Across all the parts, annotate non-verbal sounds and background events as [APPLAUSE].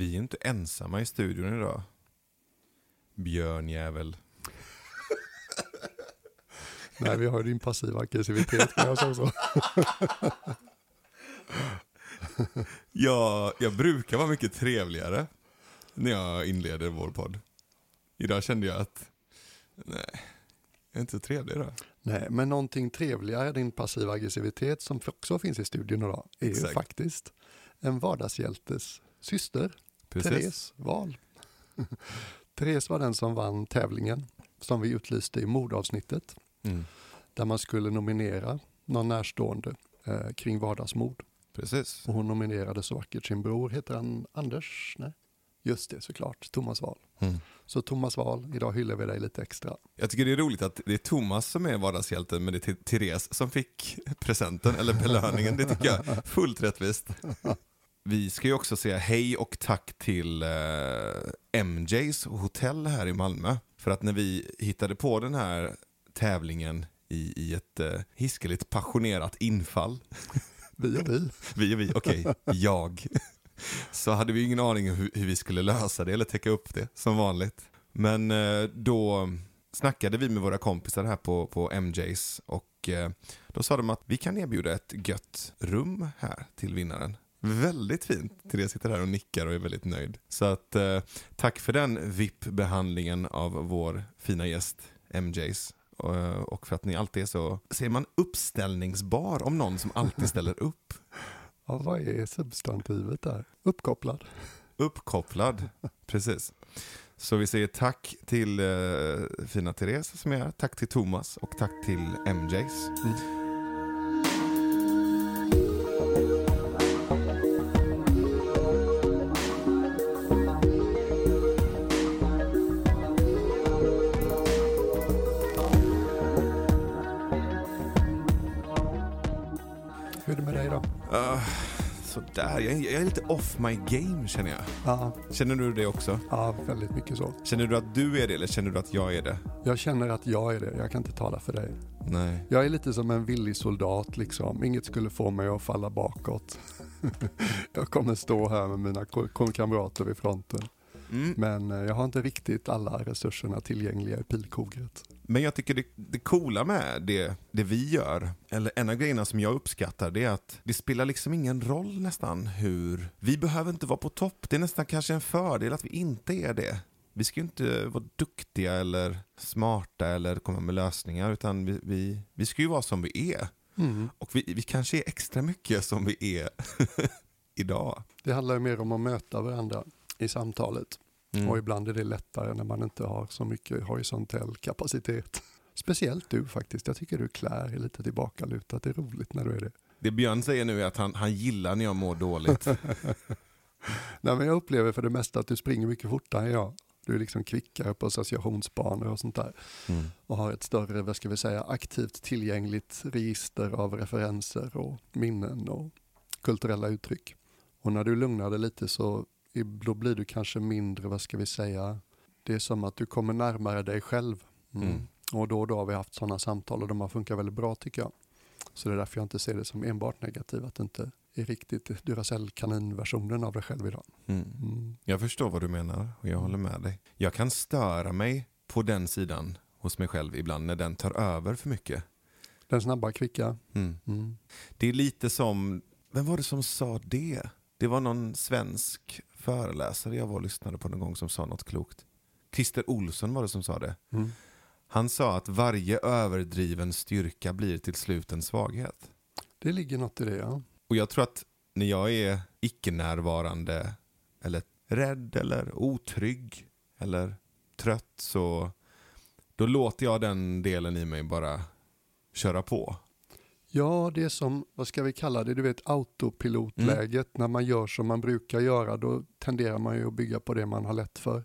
Vi är inte ensamma i studion idag. Björnjävel. [LAUGHS] Nej, vi har din passiva aggressivitet kan jag säga så. [LAUGHS] Jag, brukar vara mycket trevligare när jag inleder vår podd. Idag kände jag att, nej, jag är inte så trevlig idag. Nej, men någonting trevligare, din passiva aggressivitet som också finns i studion idag, är ju Exakt. faktiskt en vardagshjältes syster, Precis. Therese Wahl. [LAUGHS] Therese var den som vann tävlingen som vi utlyste i mordavsnittet, Mm. där man skulle nominera någon närstående eh, kring vardagsmord. Precis. Och hon nominerade så vackert sin bror, heter han Anders? Nej. Just det, såklart, Thomas Wahl. Mm. Så Thomas Wahl, idag hyllar vi dig lite extra. Jag tycker det är roligt att det är Thomas som är vardagshjälten men det är Therese som fick presenten eller belöningen. Det tycker jag är fullt rättvist. [LAUGHS] Vi ska ju också säga hej och tack till eh, MJs hotell här i Malmö. För att när vi hittade på den här tävlingen i, i ett eh, hiskeligt passionerat infall, [LAUGHS] Vi och vi. vi och vi, okej, jag, så hade vi ingen aning om hur, hur vi skulle lösa det eller täcka upp det som vanligt. Men eh, då snackade vi med våra kompisar här på, på MJs och eh, då sa de att vi kan erbjuda ett gött rum här till vinnaren. Väldigt fint. Therese sitter här och nickar och är väldigt nöjd. Så att eh, tack för den VIP-behandlingen av vår fina gäst MJs. Och, och för att ni alltid är så, säger man uppställningsbar om någon som alltid [LAUGHS] ställer upp. Ja, vad är substantivet där? Uppkopplad. Uppkopplad, precis. Så vi säger tack till eh, fina Therese som är här, tack till Thomas och tack till MJs. Hur Uh, sådär, jag, jag är lite off my game känner jag. Ja, Känner du det också? ja, väldigt mycket så. Känner du att du är det eller känner du att jag är det? Jag känner att jag är det, jag kan inte tala för dig. Nej. Jag är lite som en villig soldat liksom, inget skulle få mig att falla bakåt. [LAUGHS] jag kommer stå här med mina kamrater vid fronten. Mm. Men eh, jag har inte riktigt alla resurserna tillgängliga i pilkogret. Men jag tycker det, det coola med det, det vi gör, eller en av grejerna som jag uppskattar, det är att det spelar liksom ingen roll nästan hur... Vi behöver inte vara på topp, det är nästan kanske en fördel att vi inte är det. Vi ska ju inte vara duktiga eller smarta eller komma med lösningar, utan vi, vi, vi ska ju vara som vi är. Mm. Och vi, vi kanske är extra mycket som vi är [LAUGHS] idag. Det handlar ju mer om att möta varandra i samtalet. Mm. Och ibland är det lättare när man inte har så mycket horisontell kapacitet. Speciellt du faktiskt. Jag tycker du klär är lite tillbakalutat. Det är roligt när du är det. Det Björn säger nu är att han, han gillar när jag mår dåligt. [LAUGHS] Nej, men jag upplever för det mesta att du springer mycket fortare än jag. Du är liksom kvickare på associationsbanor och sånt där. Mm. Och har ett större, vad ska vi säga, aktivt tillgängligt register av referenser och minnen och kulturella uttryck. Och när du lugnar dig lite så då blir du kanske mindre, vad ska vi säga, det är som att du kommer närmare dig själv. Mm. Mm. Och då och då har vi haft sådana samtal och de har funkat väldigt bra tycker jag. Så det är därför jag inte ser det som enbart negativt, att det inte är riktigt Duracell-kaninversionen av dig själv idag. Mm. Mm. Jag förstår vad du menar och jag håller med dig. Jag kan störa mig på den sidan hos mig själv ibland när den tar över för mycket. Den snabba, kvicka. Mm. Mm. Det är lite som, vem var det som sa det? Det var någon svensk föreläsare jag var och lyssnade på någon gång som sa något klokt. Christer Olsson var det som sa det. Mm. Han sa att varje överdriven styrka blir till slut en svaghet. Det ligger något i det, ja. Och jag tror att när jag är icke-närvarande eller rädd eller otrygg eller trött så då låter jag den delen i mig bara köra på. Ja, det är som, vad ska vi kalla det, du vet autopilotläget. När man gör som man brukar göra, då tenderar man ju att bygga på det man har lätt för.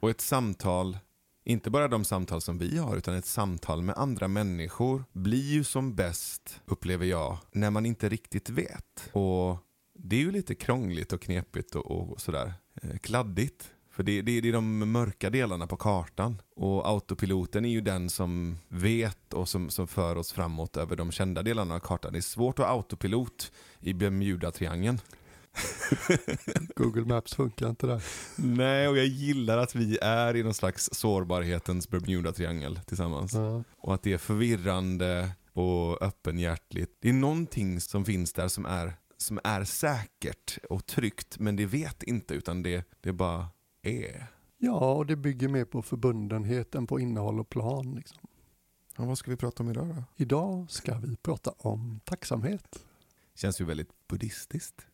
Och ett samtal, inte bara de samtal som vi har, utan ett samtal med andra människor blir ju som bäst, upplever jag, när man inte riktigt vet. Och det är ju lite krångligt och knepigt och, och sådär eh, kladdigt. För det, det, det är de mörka delarna på kartan. Och autopiloten är ju den som vet och som, som för oss framåt över de kända delarna av kartan. Det är svårt att ha autopilot i Bermuda-triangeln. [LAUGHS] Google Maps funkar inte där. Nej, och jag gillar att vi är i någon slags sårbarhetens Bermuda-triangel tillsammans. Ja. Och att det är förvirrande och öppenhjärtligt. Det är någonting som finns där som är, som är säkert och tryggt, men det vet inte, utan det, det bara är. ja, och det bygger mer på förbundenhet än på innehåll och plan. Liksom. Ja, vad ska vi prata om idag då? Idag ska vi prata om tacksamhet. Känns ju väldigt buddhistiskt.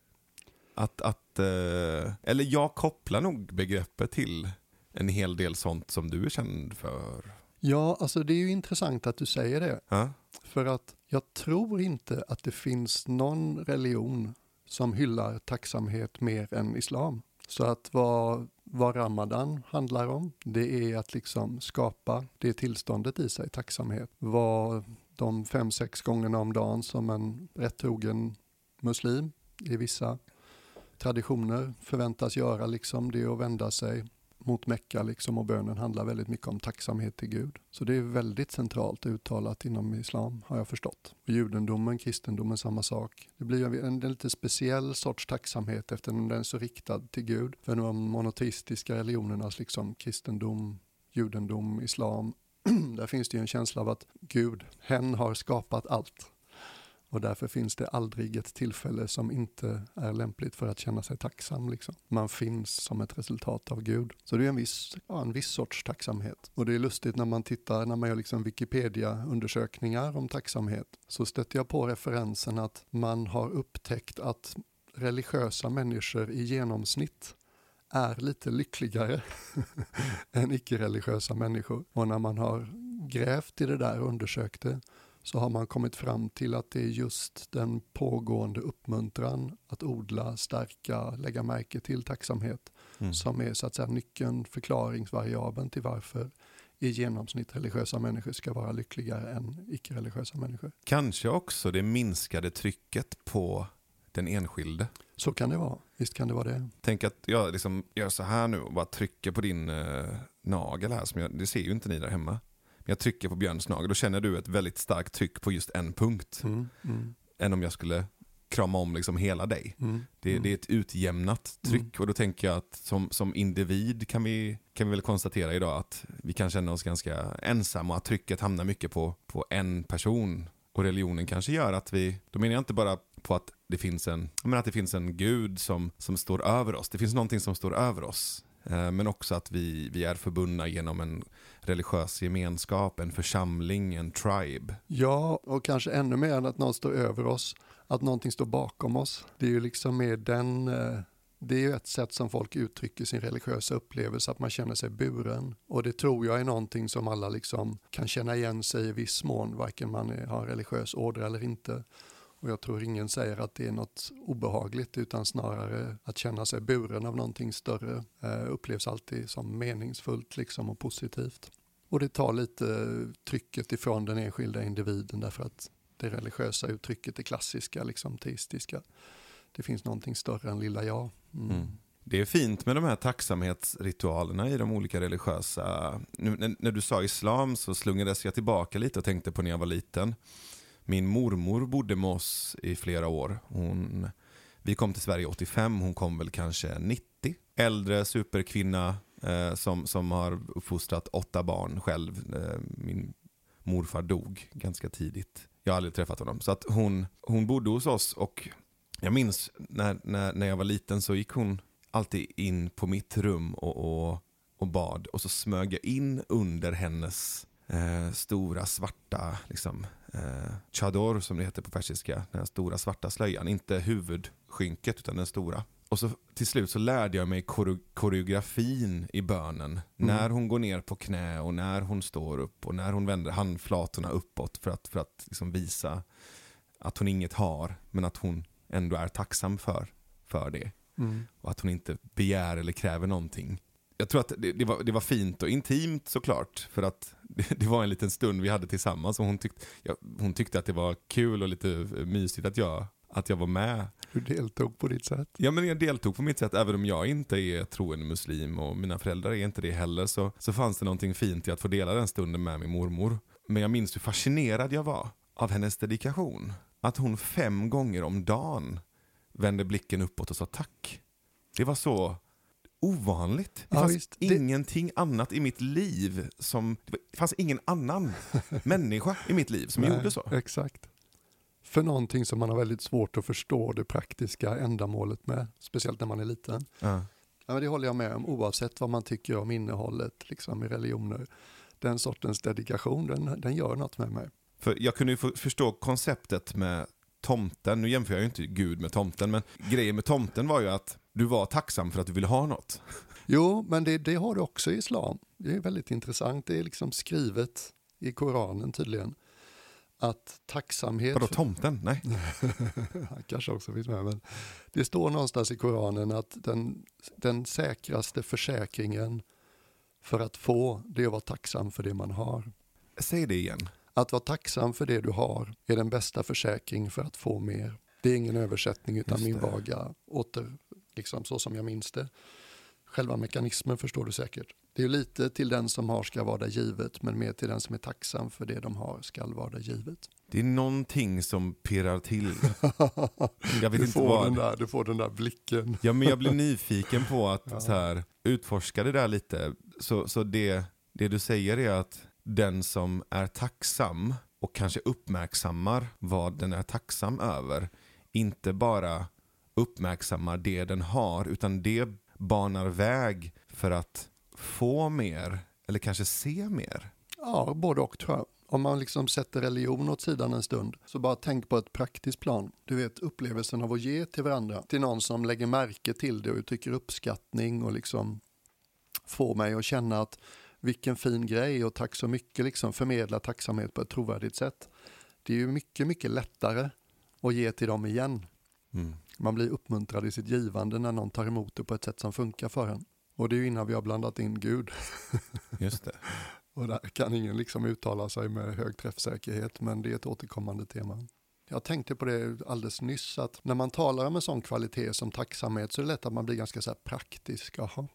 Att, att, eh, eller jag kopplar nog begreppet till en hel del sånt som du är känd för. Ja, alltså det är ju intressant att du säger det. Ja? För att jag tror inte att det finns någon religion som hyllar tacksamhet mer än islam. Så att vad, vad ramadan handlar om, det är att liksom skapa det tillståndet i sig, tacksamhet. Vad de fem, sex gångerna om dagen som en rätt trogen muslim i vissa traditioner förväntas göra, liksom, det är att vända sig mot Mecka liksom, och bönen handlar väldigt mycket om tacksamhet till Gud. Så det är väldigt centralt uttalat inom islam har jag förstått. Och judendomen, kristendomen samma sak. Det blir en, en lite speciell sorts tacksamhet eftersom den är så riktad till Gud. För de monoteistiska religionernas liksom kristendom, judendom, islam, [CLEARS THROAT] där finns det ju en känsla av att Gud, hen har skapat allt. Och därför finns det aldrig ett tillfälle som inte är lämpligt för att känna sig tacksam. Liksom. Man finns som ett resultat av Gud. Så det är en viss, ja, en viss sorts tacksamhet. Och det är lustigt när man tittar, när man gör liksom Wikipedia-undersökningar om tacksamhet, så stöter jag på referensen att man har upptäckt att religiösa människor i genomsnitt är lite lyckligare [LAUGHS] än icke-religiösa människor. Och när man har grävt i det där och undersökt det så har man kommit fram till att det är just den pågående uppmuntran att odla, stärka, lägga märke till tacksamhet Mm. som är så att säga nyckeln, förklaringsvariabeln till varför i genomsnitt religiösa människor ska vara lyckligare än icke-religiösa människor. Kanske också det minskade trycket på den enskilde. Så kan det vara, visst kan det vara det. Tänk att jag liksom gör så här nu och bara trycker på din eh, nagel här. Som jag, det ser ju inte ni där hemma. Men jag trycker på Björns nagel. Då känner du ett väldigt starkt tryck på just en punkt. Mm, mm, Än om jag skulle krama om liksom hela dig. mm, Det, mm. det är ett utjämnat tryck och då tänker jag att som, som individ kan vi, kan vi väl konstatera idag att vi kan känna oss ganska ensamma och att trycket hamnar mycket på, på en person. Och religionen kanske gör att vi, då menar jag inte bara på att det finns en, menar att det finns en gud som, som står över oss. Det finns någonting som står över oss. Eh, Men också att vi, vi är förbundna genom en religiös gemenskap, en församling, en tribe. Ja, och kanske ännu mer än att någon står över oss, att någonting står bakom oss. Det är ju liksom mer den, eh, det är ju ett sätt som folk uttrycker sin religiösa upplevelse, att man känner sig buren. Och det tror jag är någonting som alla liksom kan känna igen sig i viss mån, varken man har en religiös order eller inte. Och jag tror ingen säger att det är något obehagligt utan snarare att känna sig buren av någonting större eh, upplevs alltid som meningsfullt liksom och positivt. Och det tar lite trycket ifrån den enskilda individen därför att det religiösa uttrycket, det klassiska, liksom teistiska, det finns någonting större än lilla jag. Mm. Mm. Det är fint med de här tacksamhetsritualerna i de olika religiösa... Nu, när, när du sa islam så slungades jag tillbaka lite och tänkte på när jag var liten. Min mormor bodde med oss i flera år. Hon, vi kom till Sverige 85, hon kom väl kanske 90. Äldre superkvinna eh, som, som har uppfostrat åtta barn själv. Eh, min morfar dog ganska tidigt. Jag har aldrig träffat honom. Så att hon, hon bodde hos oss och jag minns när, när, när jag var liten så gick hon alltid in på mitt rum och, och, och bad. Och så smög jag in under hennes eh, stora svarta liksom, eh, chador som det heter på persiska. Den stora svarta slöjan. Inte huvudskynket utan den stora. Och så till slut så lärde jag mig kore- koreografin i bönen. När hon går ner på knä och när hon står upp och när hon vänder handflatorna uppåt för att, för att liksom visa att hon inget har men att hon ändå är tacksam för, för det. Mm. Och att hon inte begär eller kräver någonting. Jag tror att det, det, var, det var fint och intimt såklart. För att [LAUGHS] det, var en liten stund vi hade tillsammans och hon, tyckte ja, hon tyckte att det var kul och lite mysigt att jag, att jag var med. Du deltog på ditt sätt. Ja men jag deltog på mitt sätt, även om jag inte är troende muslim och mina föräldrar är inte det heller, så, så fanns det någonting fint i att få dela den stunden med min mormor. Men jag minns hur fascinerad jag var av hennes dedikation. Att hon fem gånger om dagen vände blicken uppåt och sa tack. Det var så ovanligt. Det Ja, fanns. Det- ingenting annat i mitt liv som... Det fanns ingen annan [LAUGHS] människa i mitt liv som Nej, gjorde så. Exakt. För någonting som man har väldigt svårt att förstå det praktiska ändamålet med, speciellt när man är liten. Ja. Ja, men det håller jag med om, oavsett vad man tycker om innehållet liksom, i religioner. Den sortens dedikation, den, den gör något med mig. För jag kunde ju förstå konceptet med tomten. Nu jämför jag ju inte Gud med tomten, men grejen med tomten var ju att du var tacksam för att du ville ha något. [LAUGHS] Jo, men det, det har du också i islam. Det är väldigt intressant. Det är liksom skrivet i Koranen tydligen. Att tacksamhet... Vadå tomten? Nej. [LAUGHS] Han kanske också finns med. Men det står någonstans i Koranen att den, den säkraste försäkringen för att få, det är att vara tacksam för det man har. Säg det igen. Att vara tacksam för det du har är den bästa försäkring för att få mer. Det är ingen översättning utan min vaga åter, liksom så som jag minns det. Själva mekanismen förstår du säkert. Det är lite till den som har ska vara givet, men mer till den som är tacksam för det de har ska vara givet. Det är någonting som pirrar till. [LAUGHS] Jag vet du, inte får vad. den där, du får den där blicken. Ja, men jag blir nyfiken på att [LAUGHS] Ja. så här, utforska det där lite. Så, så det, det du säger är att den som är tacksam och kanske uppmärksammar vad den är tacksam över, inte bara uppmärksammar det den har, utan det banar väg för att få mer, eller kanske se mer. Ja, både och tror jag. Om man liksom sätter religion åt sidan en stund, så bara tänk på ett praktiskt plan. Du vet upplevelsen av att ge till varandra, till någon som lägger märke till det och uttrycker uppskattning och liksom får mig att känna att vilken fin grej och tack så mycket, liksom förmedla tacksamhet på ett trovärdigt sätt. Det är ju mycket, mycket lättare att ge till dem igen. Mm. Man blir uppmuntrad i sitt givande när någon tar emot det på ett sätt som funkar för en. Och det är ju innan vi har blandat in Gud. [LAUGHS] Just det. Och där kan ingen liksom uttala sig med hög träffsäkerhet, men det är ett återkommande tema. Jag tänkte på det alldeles nyss, att när man talar om en sån kvalitet som tacksamhet så är det lätt att man blir ganska så praktisk. Jaha,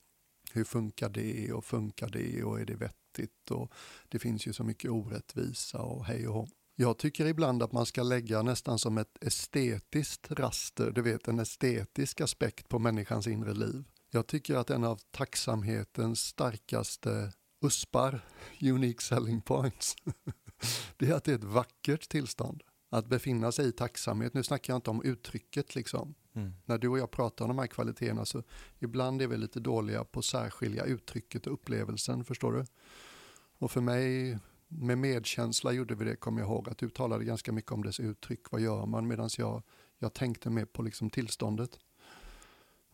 hur funkar det och funkar det och är det vettigt och det finns ju så mycket orättvisa och hej och hå. Jag tycker ibland att man ska lägga nästan som ett estetiskt raster, du vet en estetisk aspekt på människans inre liv. Jag tycker att en av tacksamhetens starkaste uspar, [LAUGHS] unique selling points, [LAUGHS] det är att det är ett vackert tillstånd. Att befinna sig i tacksamhet. Nu snackar jag inte om uttrycket liksom. Mm. När du och jag pratar om de här kvaliteterna så ibland är vi lite dåliga på att särskilja uttrycket och upplevelsen, förstår du? Och för mig, med medkänsla gjorde vi det, kommer jag ihåg, att du talade ganska mycket om dess uttryck, vad gör man, medan jag, jag tänkte mer på liksom tillståndet.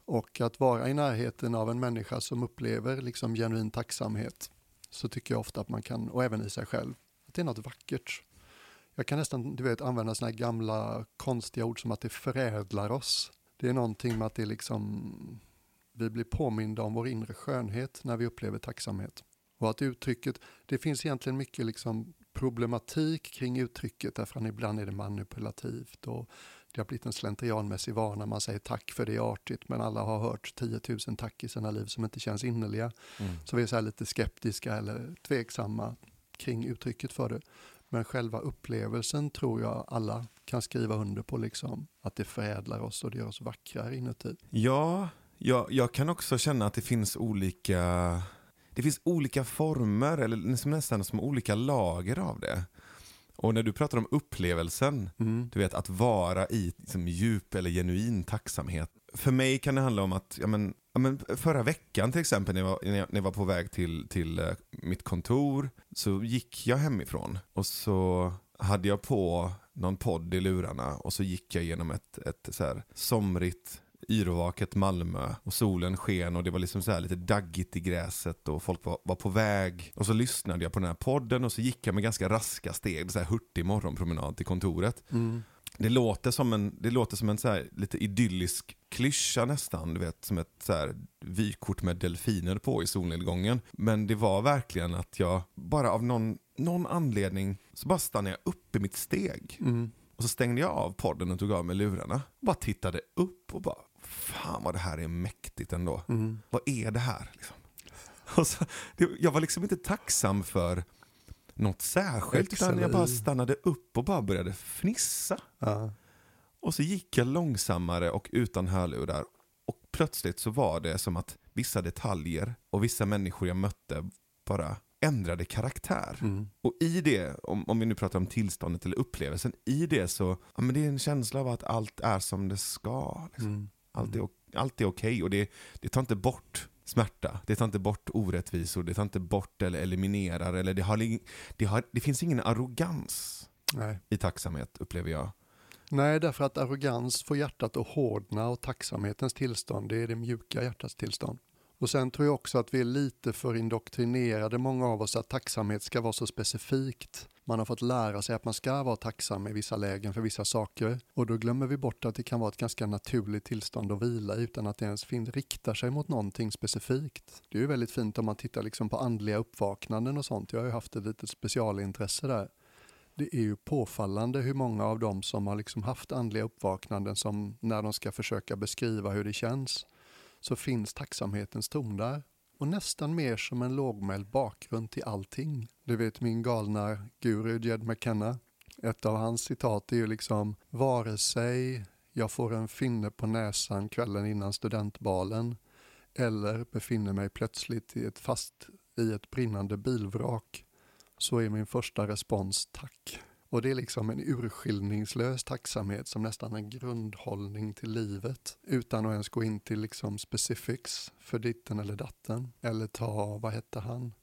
Och att vara i närheten av en människa som upplever liksom genuin tacksamhet, så tycker jag ofta att man kan, och även i sig själv, att det är något vackert. Jag kan nästan, du vet, använda sådana här gamla konstiga ord som att det förädlar oss. Det är någonting med att det liksom, vi blir påminda om vår inre skönhet när vi upplever tacksamhet. Och att uttrycket, det finns egentligen mycket liksom problematik kring uttrycket därför att ibland är det manipulativt och det har blivit en slentrianmässig vana. Man säger tack för det är artigt men alla har hört 10 000 tack i sina liv som inte känns innerliga. Mm. Så vi är så här lite skeptiska eller tveksamma kring uttrycket för det. Men själva upplevelsen tror jag alla kan skriva under på liksom. Att det förädlar oss och det gör oss vackrare inuti. Ja, jag, jag kan också känna att det finns olika det finns olika former, eller nästan, nästan som olika lager av det. Och när du pratar om upplevelsen, Mm. du vet att vara i liksom, djup eller genuin tacksamhet. För mig kan det handla om att, ja, men, ja, men förra veckan till exempel när jag, när jag, när jag var på väg till, till eh, mitt kontor så gick jag hemifrån och så hade jag på någon podd i lurarna och så gick jag genom ett, ett så här somrigt yrvaket Malmö och solen sken och det var liksom så här lite daggigt i gräset och folk var, var på väg. Och så lyssnade jag på den här podden och så gick jag med ganska raska steg, så här hurtig morgonpromenad till kontoret. Mm. Det låter som en, det låter som en så lite idyllisk klyscha nästan, du vet, som ett så här vykort med delfiner på i solnedgången. Men det var verkligen att jag, bara av någon, någon anledning, så bara stannade jag upp i mitt steg. Mm. Och så stängde jag av podden och tog av mig lurarna. Bara tittade upp och bara, fan vad det här är mäktigt ändå. Mm. Vad är det här? Liksom? [LAUGHS] Och så, det, jag var liksom inte tacksam för något särskilt, utan jag bara stannade upp och bara började fnissa. Ja. Och så gick jag långsammare och utan hörlurar. Och plötsligt så var det som att vissa detaljer och vissa människor jag mötte bara ändrade karaktär. Mm. Och i det, om, om vi nu pratar om tillståndet eller upplevelsen, i det så, ja men det är en känsla av att allt är som det ska. Liksom. Mm. Allt är, o- allt är okej och det, det tar inte bort smärta, det tar inte bort orättvisor, det tar inte bort eller eliminerar, eller det, har, det, har, det finns ingen arrogans Nej. i tacksamhet upplever jag. Nej, därför att arrogans får hjärtat att hårdna och tacksamhetens tillstånd, det är det mjuka hjärtats tillstånd. Och sen tror jag också att vi är lite för indoktrinerade, många av oss, att tacksamhet ska vara så specifikt. Man har fått lära sig att man ska vara tacksam i vissa lägen för vissa saker. Och då glömmer vi bort att det kan vara ett ganska naturligt tillstånd att vila i, utan att det ens fin- riktar sig mot någonting specifikt. Det är ju väldigt fint om man tittar liksom på andliga uppvaknanden och sånt. Jag har ju haft ett litet specialintresse där det är ju påfallande hur många av dem som har liksom haft andliga uppvaknanden som när de ska försöka beskriva hur det känns så finns tacksamhetens ton där. Och nästan mer som en lågmäld bakgrund till allting. Du vet min galna guru Jed McKenna. Ett av hans citat är ju liksom vare sig jag får en finne på näsan kvällen innan studentbalen eller befinner mig plötsligt i ett fast i ett brinnande bilvrak så är min första respons tack. Och det är liksom en urskiljningslös tacksamhet som nästan en grundhållning till livet utan att ens gå in till liksom specifics för ditten eller datten. Eller ta, vad hette han?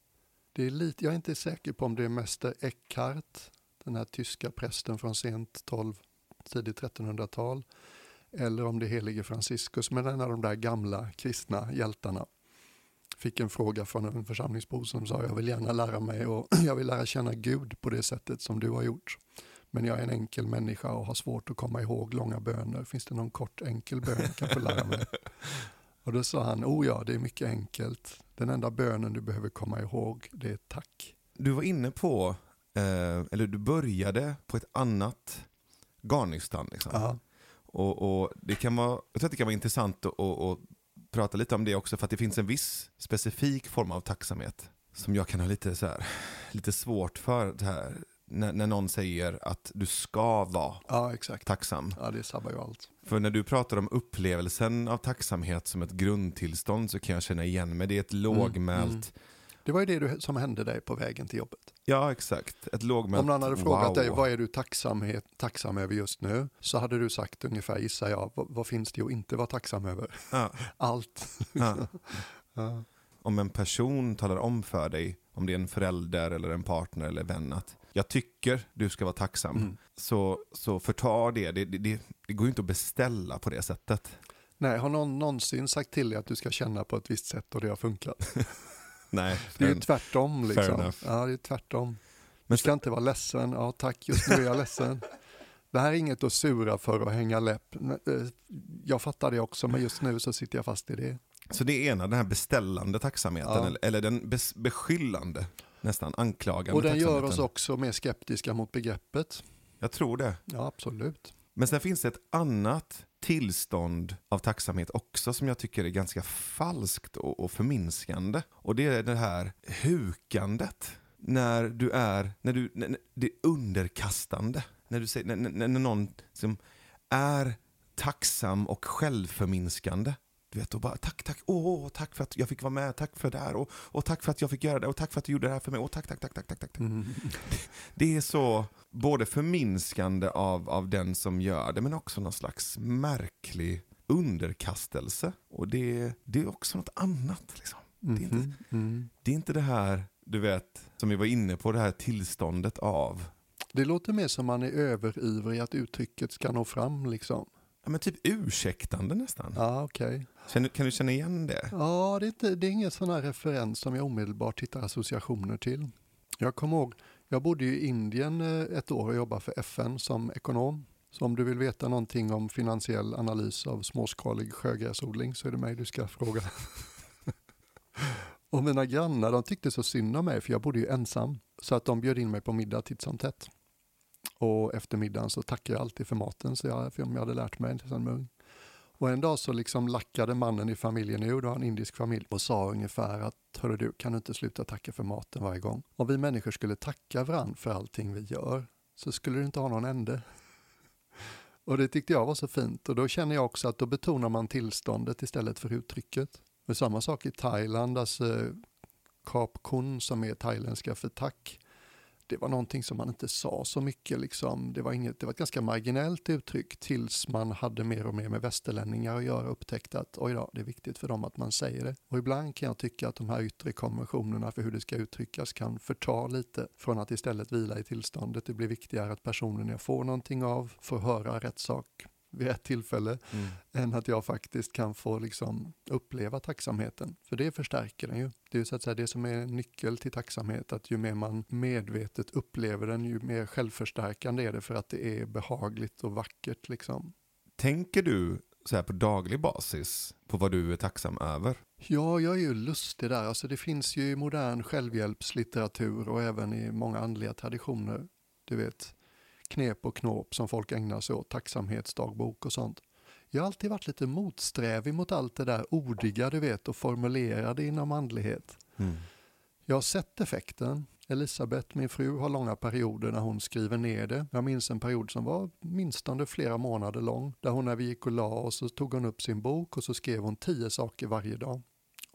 Det är lite, jag är inte säker på om det är mäster Eckhart, den här tyska prästen från sent 12, tidigt 1300-tal, eller om det är helige Franciscus, men en av de där gamla kristna hjältarna fick en fråga från en församlingsbo som sa jag vill gärna lära mig och [CLEARS THROAT] jag vill lära känna Gud på det sättet som du har gjort. Men jag är en enkel människa och har svårt att komma ihåg långa böner. Finns det någon kort enkel bön jag kan få lära mig? [LAUGHS] Och då sa han, oh ja, det är mycket enkelt. Den enda bönen du behöver komma ihåg, det är tack. Du var inne på, eh, eller du började på ett annat garnnystan. Liksom. Och, och det kan vara, jag tror att det kan vara intressant att, att, att prata lite om det också för att det finns en viss specifik form av tacksamhet som jag kan ha lite, så här, lite svårt för. Det här, när, när någon säger att du ska vara ja tacksam. Ja, det sabbar ju allt. För när du pratar om upplevelsen av tacksamhet som ett grundtillstånd så kan jag känna igen mig. Det är ett lågmält, mm. Det var ju det du, som hände dig på vägen till jobbet. ja exakt, ett lågmält Om någon hade frågat wow. dig vad är du tacksamhet, tacksam över just nu så hade du sagt ungefär, gissar jag, vad, vad finns det att inte vara tacksam över? Ja, [LAUGHS] Allt. ja. [LAUGHS] Ja. om en person talar om för dig, om det är en förälder eller en partner eller vän, att jag tycker du ska vara tacksam, Mm. så, så förta det. Det, det, det. det går ju inte att beställa på det sättet. Nej, har någon någonsin sagt till dig att du ska känna på ett visst sätt och det har funkat? [LAUGHS] Nej, Det är ju tvärtom. Liksom. Ja, det är tvärtom. Men Du ska inte vara ledsen. Ja, tack, just nu är jag ledsen. Det här är inget att sura för och hänga läpp. Eh, Jag fattar det också, men just nu så sitter jag fast i det. så det är ena, den här beställande tacksamheten, Ja. eller, eller den bes, beskyllande, nästan anklagande Och den gör oss också mer skeptiska mot begreppet. Jag tror det. Ja, absolut. Men sen finns det ett annat tillstånd av tacksamhet också som jag tycker är ganska falskt och, och förminskande. Och det är det här hukandet. När du är, när du, när, när- det är underkastande. När, du säger, när, när, när någon som är tacksam och självförminskande. Du vet, och bara tack, tack, åh, tack för att jag fick vara med, tack för det här, och, och tack för att jag fick göra det, och tack för att du gjorde det här för mig, och tack, tack, tack, tack, tack, tack. Mm. [LAUGHS] Det är så både förminskande av, av den som gör det men också någon slags märklig underkastelse. Och det, det är också något annat. Liksom. Det, är inte, Mhm. Mm. det är inte det här, du vet, som vi var inne på, det här tillståndet av Det låter mer som man är överivrig att uttrycket ska nå fram. Liksom. Ja, men typ ursäktande nästan. Ja, okej. Känner, kan du känna igen det? Ja, det är, inte, det är ingen sån här referens som jag omedelbart hittar associationer till. Jag kommer ihåg, jag bodde i Indien eh, ett år och jobbade för FN som ekonom. Så om du vill veta någonting om finansiell analys av småskalig sjögräsodling så är det mig du ska fråga. [LAUGHS] och mina grannar de tyckte så synd om mig för jag bodde ju ensam. Så att de bjöd in mig på middag titt som tätt. Och efter middagen så tackade jag alltid för maten så jag, för jag hade lärt mig sedan ung. Och en dag så liksom lackade mannen i familjen ur, det var en indisk familj, och sa ungefär att hörru du, kan du inte sluta tacka för maten varje gång? Om vi människor skulle tacka varandra för allting vi gör så skulle det inte ha någon ände. [LAUGHS] Och det tyckte jag var så fint och då känner jag också att då betonar man tillståndet istället för uttrycket. Och samma sak i Thailand, alltså eh, Kap Kun som är thailändska för tack det var någonting som man inte sa så mycket. Liksom. Det, var inget, det var ett ganska marginellt uttryck tills man hade mer och mer med västerlänningar att göra och upptäckte att oj då, det är viktigt för dem att man säger det. Och ibland kan jag tycka att de här yttre konventionerna för hur det ska uttryckas kan förta lite från att istället vila i tillståndet. Det blir viktigare att personen jag får någonting av får höra rätt sak vid ett tillfälle mm. än att jag faktiskt kan få liksom uppleva tacksamheten. För det förstärker den ju. Det är så att säga det som är nyckel till tacksamhet, att ju mer man medvetet upplever den, ju mer självförstärkande är det för att det är behagligt och vackert. Liksom. Tänker du så här på daglig basis på vad du är tacksam över? Ja, jag är ju lustig där. Alltså det finns ju i modern självhjälpslitteratur och även i många andliga traditioner. Du vet, knep och knåp som folk ägnar sig åt, tacksamhetsdagbok och sånt. Jag har alltid varit lite motsträvig mot allt det där ordiga du vet och formulerade inom andlighet. Mm. Jag har sett effekten. Elisabeth, min fru, har långa perioder när hon skriver ner det. Jag minns en period som var minst under flera månader lång, där hon när vi gick och la oss så tog hon upp sin bok och så skrev hon tio saker varje dag.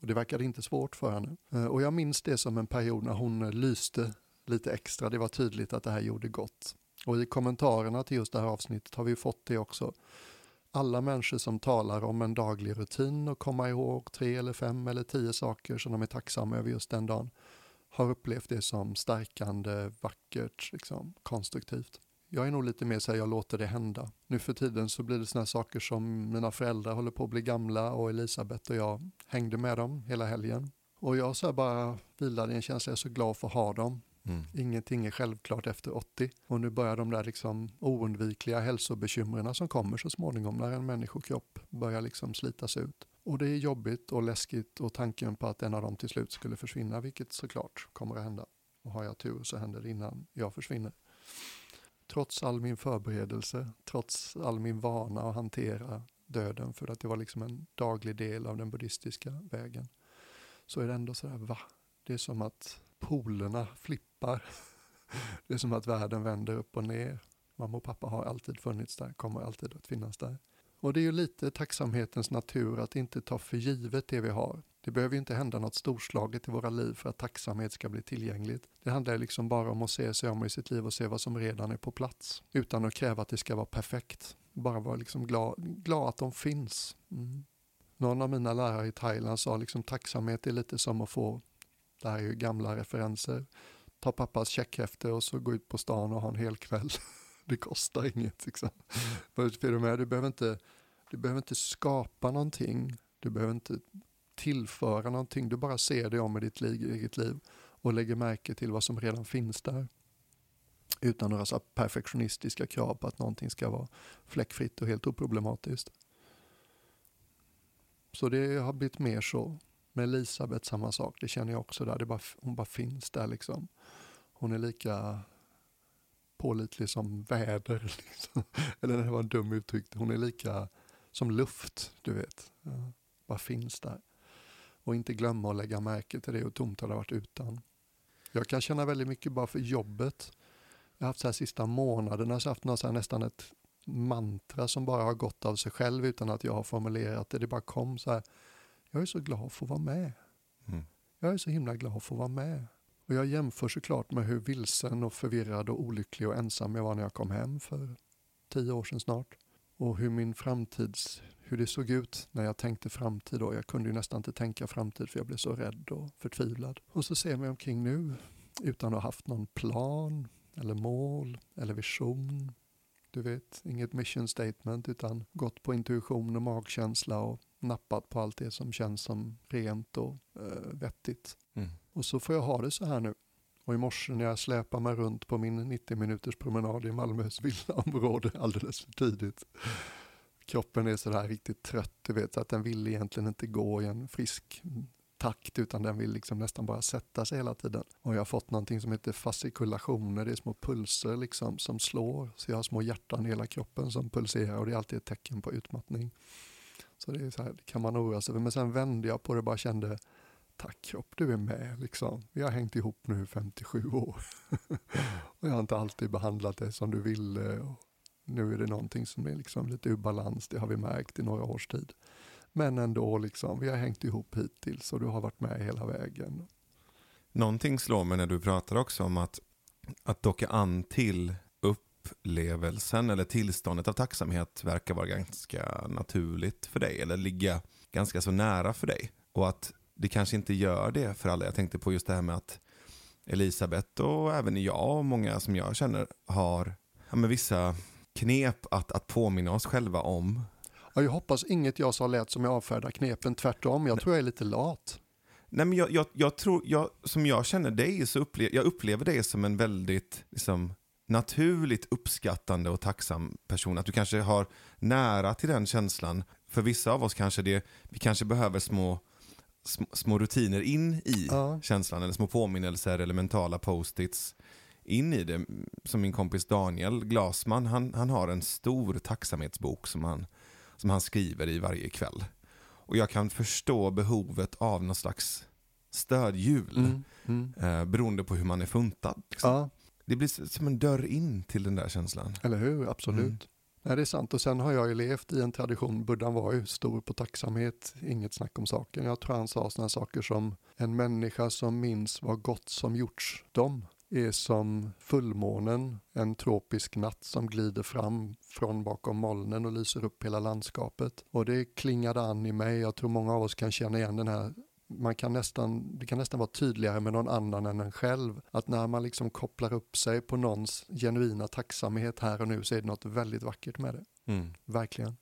Och det verkade inte svårt för henne. Eh, och jag minns det som en period när hon lyste lite extra. Det var tydligt att det här gjorde gott. Och i kommentarerna till just det här avsnittet har vi fått det också. Alla människor som talar om en daglig rutin och komma ihåg tre eller fem eller tio saker som de är tacksamma över just den dagen har upplevt det som stärkande, vackert, liksom, konstruktivt. Jag är nog lite mer så här, jag låter det hända. Nu för tiden så blir det såna saker som mina föräldrar håller på att bli gamla och Elisabeth och jag hängde med dem hela helgen. Och jag så bara vilade i en känsla, jag är så glad för att ha dem. Mm. Ingenting är självklart efter 80 och nu börjar de där liksom oundvikliga hälsobekymren som kommer så småningom när en människokropp börjar liksom slitas ut. Och det är jobbigt och läskigt och tanken på att en av dem till slut skulle försvinna, vilket såklart kommer att hända. Och har jag tur så händer det innan jag försvinner. Trots all min förberedelse, trots all min vana att hantera döden, för att det var liksom en daglig del av den buddhistiska vägen, så är det ändå sådär, va? Det är som att polerna flippar. Det är som att världen vänder upp och ner. Mamma och pappa har alltid funnits där, kommer alltid att finnas där. Och det är ju lite tacksamhetens natur att inte ta för givet det vi har. Det behöver ju inte hända något storslaget i våra liv för att tacksamhet ska bli tillgängligt. Det handlar liksom bara om att se sig om i sitt liv och se vad som redan är på plats. Utan att kräva att det ska vara perfekt. Bara vara liksom glad, glad att de finns. Mm. Någon av mina lärare i Thailand sa liksom tacksamhet är lite som att få det här är ju gamla referenser. Ta pappas checkhäfte och så gå ut på stan och ha en hel kväll. [LAUGHS] det kostar inget. Liksom. För med, du, behöver inte, du behöver inte skapa någonting. Du behöver inte tillföra någonting. Du bara ser dig om i ditt eget liv och lägger märke till vad som redan finns där. Utan några så perfektionistiska krav på att någonting ska vara fläckfritt och helt oproblematiskt. Så det har blivit mer så. Med Elisabeth samma sak, det känner jag också där. Det bara, hon bara finns där liksom. Hon är lika pålitlig som väder. [LAUGHS] Liksom. Eller det var en dum uttryck. Hon är lika som luft, du vet. Ja, bara finns där. Och inte glömma att lägga märke till det och tomt har det varit utan. Jag kan känna väldigt mycket bara för jobbet. Jag har haft så här sista månaderna så haft så nästan ett mantra som bara har gått av sig själv utan att jag har formulerat det. Det bara kom så här jag är så glad att få vara med. Mm. Jag är så himla glad att få vara med. Och jag jämför såklart med hur vilsen och förvirrad och olycklig och ensam jag var när jag kom hem för tio år sedan snart. Och hur min framtids, hur det såg ut när jag tänkte framtid då. Jag kunde ju nästan inte tänka framtid för jag blev så rädd och förtvivlad. Och så ser jag mig omkring nu utan att ha haft någon plan eller mål eller vision. Du vet, inget mission statement utan gått på intuition och magkänsla och nappat på allt det som känns som rent och uh, vettigt. Mm. Och så får jag ha det så här nu. Och i morse när jag släpar mig runt på min 90 minuters promenad i Malmös [LAUGHS] villaområde alldeles för tidigt. Kroppen är sådär riktigt trött, du vet, så att den vill egentligen inte gå i en frisk takt utan den vill liksom nästan bara sätta sig hela tiden. Och jag har fått någonting som heter fascikulationer, det är små pulser liksom som slår. Så jag har små hjärtan i hela kroppen som pulserar och det är alltid ett tecken på utmattning. Så det är så här, det kan man oroa sig för. Men sen vände jag på det och bara kände, tack kropp, du är med liksom. Vi har hängt ihop nu 57 år. [LAUGHS] och jag har inte alltid behandlat det som du ville. Och nu är det någonting som är liksom lite ur balans, det har vi märkt i några års tid. Men ändå, liksom, vi har hängt ihop hittills och du har varit med hela vägen. Någonting slår mig när du pratar också om att, att docka an till upplevelsen eller tillståndet av tacksamhet verkar vara ganska naturligt för dig eller ligga ganska så nära för dig. Och att det kanske inte gör det för alla. Jag tänkte på just det här med att Elisabeth och även jag och många som jag känner har ja, med vissa knep att, att påminna oss själva om. Ja, jag hoppas inget jag sa lät som jag avfärdar knepen, tvärtom. Jag tror jag är lite lat. Nej, men jag, jag, jag tror, jag, som jag känner dig så upplever jag upplever dig som en väldigt liksom, naturligt uppskattande och tacksam person. Att du kanske har nära till den känslan. För vissa av oss kanske det, vi kanske behöver små, små, små rutiner in i Ja. känslan, eller små påminnelser eller mentala post-its in i det. Som min kompis Daniel Glasman, han, han har en stor tacksamhetsbok som han, som han skriver i varje kväll. Och jag kan förstå behovet av någon slags stödhjul. Mm. Mm. Eh, beroende på hur man är funtad. Liksom. Ja, Det blir som en dörr in till den där känslan. eller hur? Absolut. Mm. Nej, det är sant. Och sen har jag ju levt i en tradition, Buddhan var ju stor på tacksamhet, inget snack om saken. Jag tror han sa sådana saker som en människa som minns vad gott som gjorts dem är som fullmånen en tropisk natt som glider fram från bakom molnen och lyser upp hela landskapet. Och det klingade an i mig. Jag tror många av oss kan känna igen den här man kan nästan, det kan nästan vara tydligare med någon annan än en själv. Att när man liksom kopplar upp sig på någons genuina tacksamhet här och nu så är det något väldigt vackert med det. Mm. Verkligen.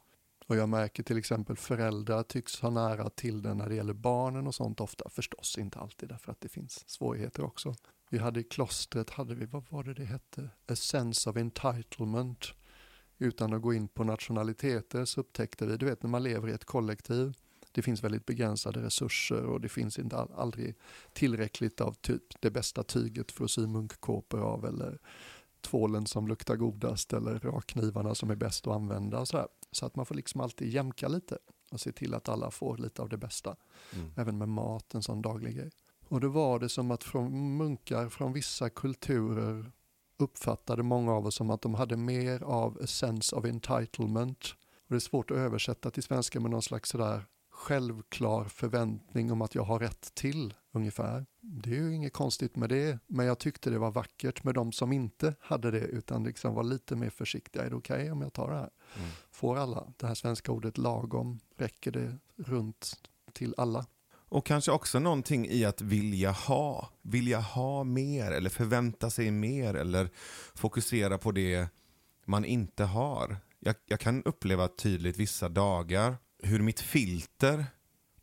Och jag märker till exempel föräldrar tycks ha nära till det när det gäller barnen och sånt ofta. Förstås inte alltid därför att det finns svårigheter också. Vi hade i klostret, hade vi, vad var det det hette? A sense of entitlement. Utan att gå in på nationaliteter så upptäckte vi, du vet när man lever i ett kollektiv, det finns väldigt begränsade resurser och det finns inte all, aldrig tillräckligt av typ det bästa tyget för att sy munkkåpor av eller tvålen som luktar godast eller rakknivarna som är bäst att använda. Så, här så att man får liksom alltid jämka lite och se till att alla får lite av det bästa. Mm. Även med mat, en sån daglig grej. Och då var det som att från munkar från vissa kulturer uppfattade många av oss som att de hade mer av a sense of entitlement. Och det är svårt att översätta till svenska med någon slags sådär självklar förväntning om att jag har rätt till ungefär. Det är ju inget konstigt med det, men jag tyckte det var vackert med de som inte hade det utan liksom var lite mer försiktiga. Är det okej om jag tar det här? Mm. Får alla? Det här svenska ordet lagom, räcker det runt till alla? Och kanske också någonting i att vilja ha. Vilja ha mer eller förvänta sig mer eller fokusera på det man inte har. Jag, jag kan uppleva tydligt vissa dagar hur mitt filter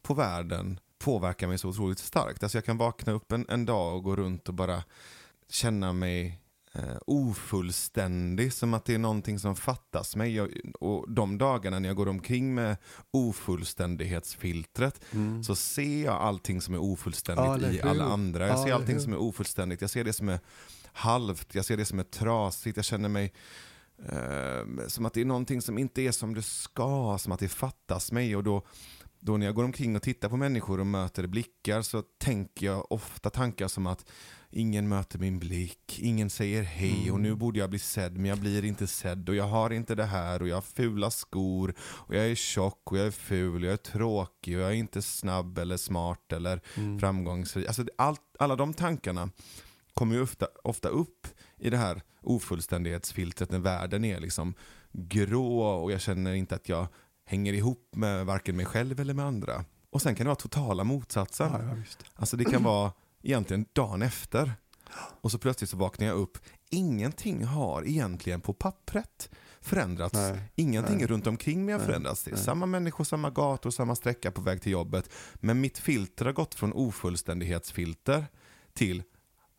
på världen påverkar mig så otroligt starkt. Alltså jag kan vakna upp en, en dag och gå runt och bara känna mig eh, ofullständig, som att det är någonting som fattas mig. Jag, och de dagarna när jag går omkring med ofullständighetsfiltret Mm. så ser jag allting som är ofullständigt eller i alla andra. Jag Ja, ser allting som är ofullständigt. Jag ser det som är halvt, jag ser det som är trasigt. Jag känner mig eh, som att det är någonting som inte är som det ska, som att det fattas mig. Och då, då när jag går omkring och tittar på människor och möter blickar så tänker jag ofta tankar som att ingen möter min blick, ingen säger hej Mm. och nu borde jag bli sedd men jag blir inte sedd och jag har inte det här och jag har fula skor och jag är tjock och jag är ful och jag är tråkig och jag är inte snabb eller smart eller Mm. framgångsrik. Alltså allt, alla de tankarna kommer ju ofta, ofta upp i det här ofullständighetsfiltret när världen är liksom grå och jag känner inte att jag hänger ihop med varken mig själv eller med andra. Och sen kan det vara totala motsatsen. Ja, visst. Alltså det kan vara egentligen dagen efter. Och så plötsligt så vaknar jag upp. Ingenting har egentligen på pappret förändrats. Nej, Ingenting nej. runt omkring mig har Nej, förändrats. Det är samma människor, samma gator, samma sträcka på väg till jobbet. Men mitt filter har gått från ofullständighetsfilter till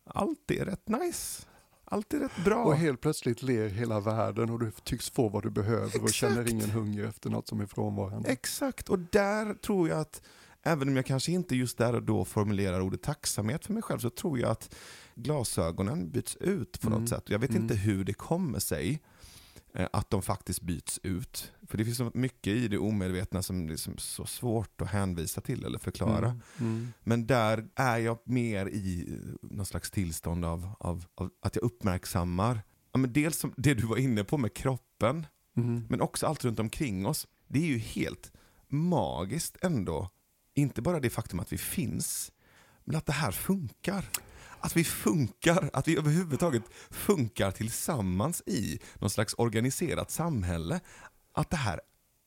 allt är rätt nice. Allt är rätt bra. Och helt plötsligt ler hela världen och du tycks få vad du behöver och Exakt. känner ingen hunger efter något som är frånvarande. Exakt, och där tror jag att Även om jag kanske inte just där och då formulerar ordet tacksamhet för mig själv så tror jag att glasögonen byts ut på Mm. något sätt. Jag vet Mm. inte hur det kommer sig att de faktiskt byts ut. För det finns så mycket i det omedvetna som är liksom så svårt att hänvisa till eller förklara. Mm. Mm. Men där är jag mer i eh, någon slags tillstånd av, av, av att jag uppmärksammar ja, men dels som det du var inne på med kroppen, Mm. men också allt runt omkring oss. Det är ju helt magiskt ändå. Inte bara det faktum att vi finns, men att det här funkar. Att vi funkar, att vi överhuvudtaget funkar tillsammans i någon slags organiserat samhälle. Att det här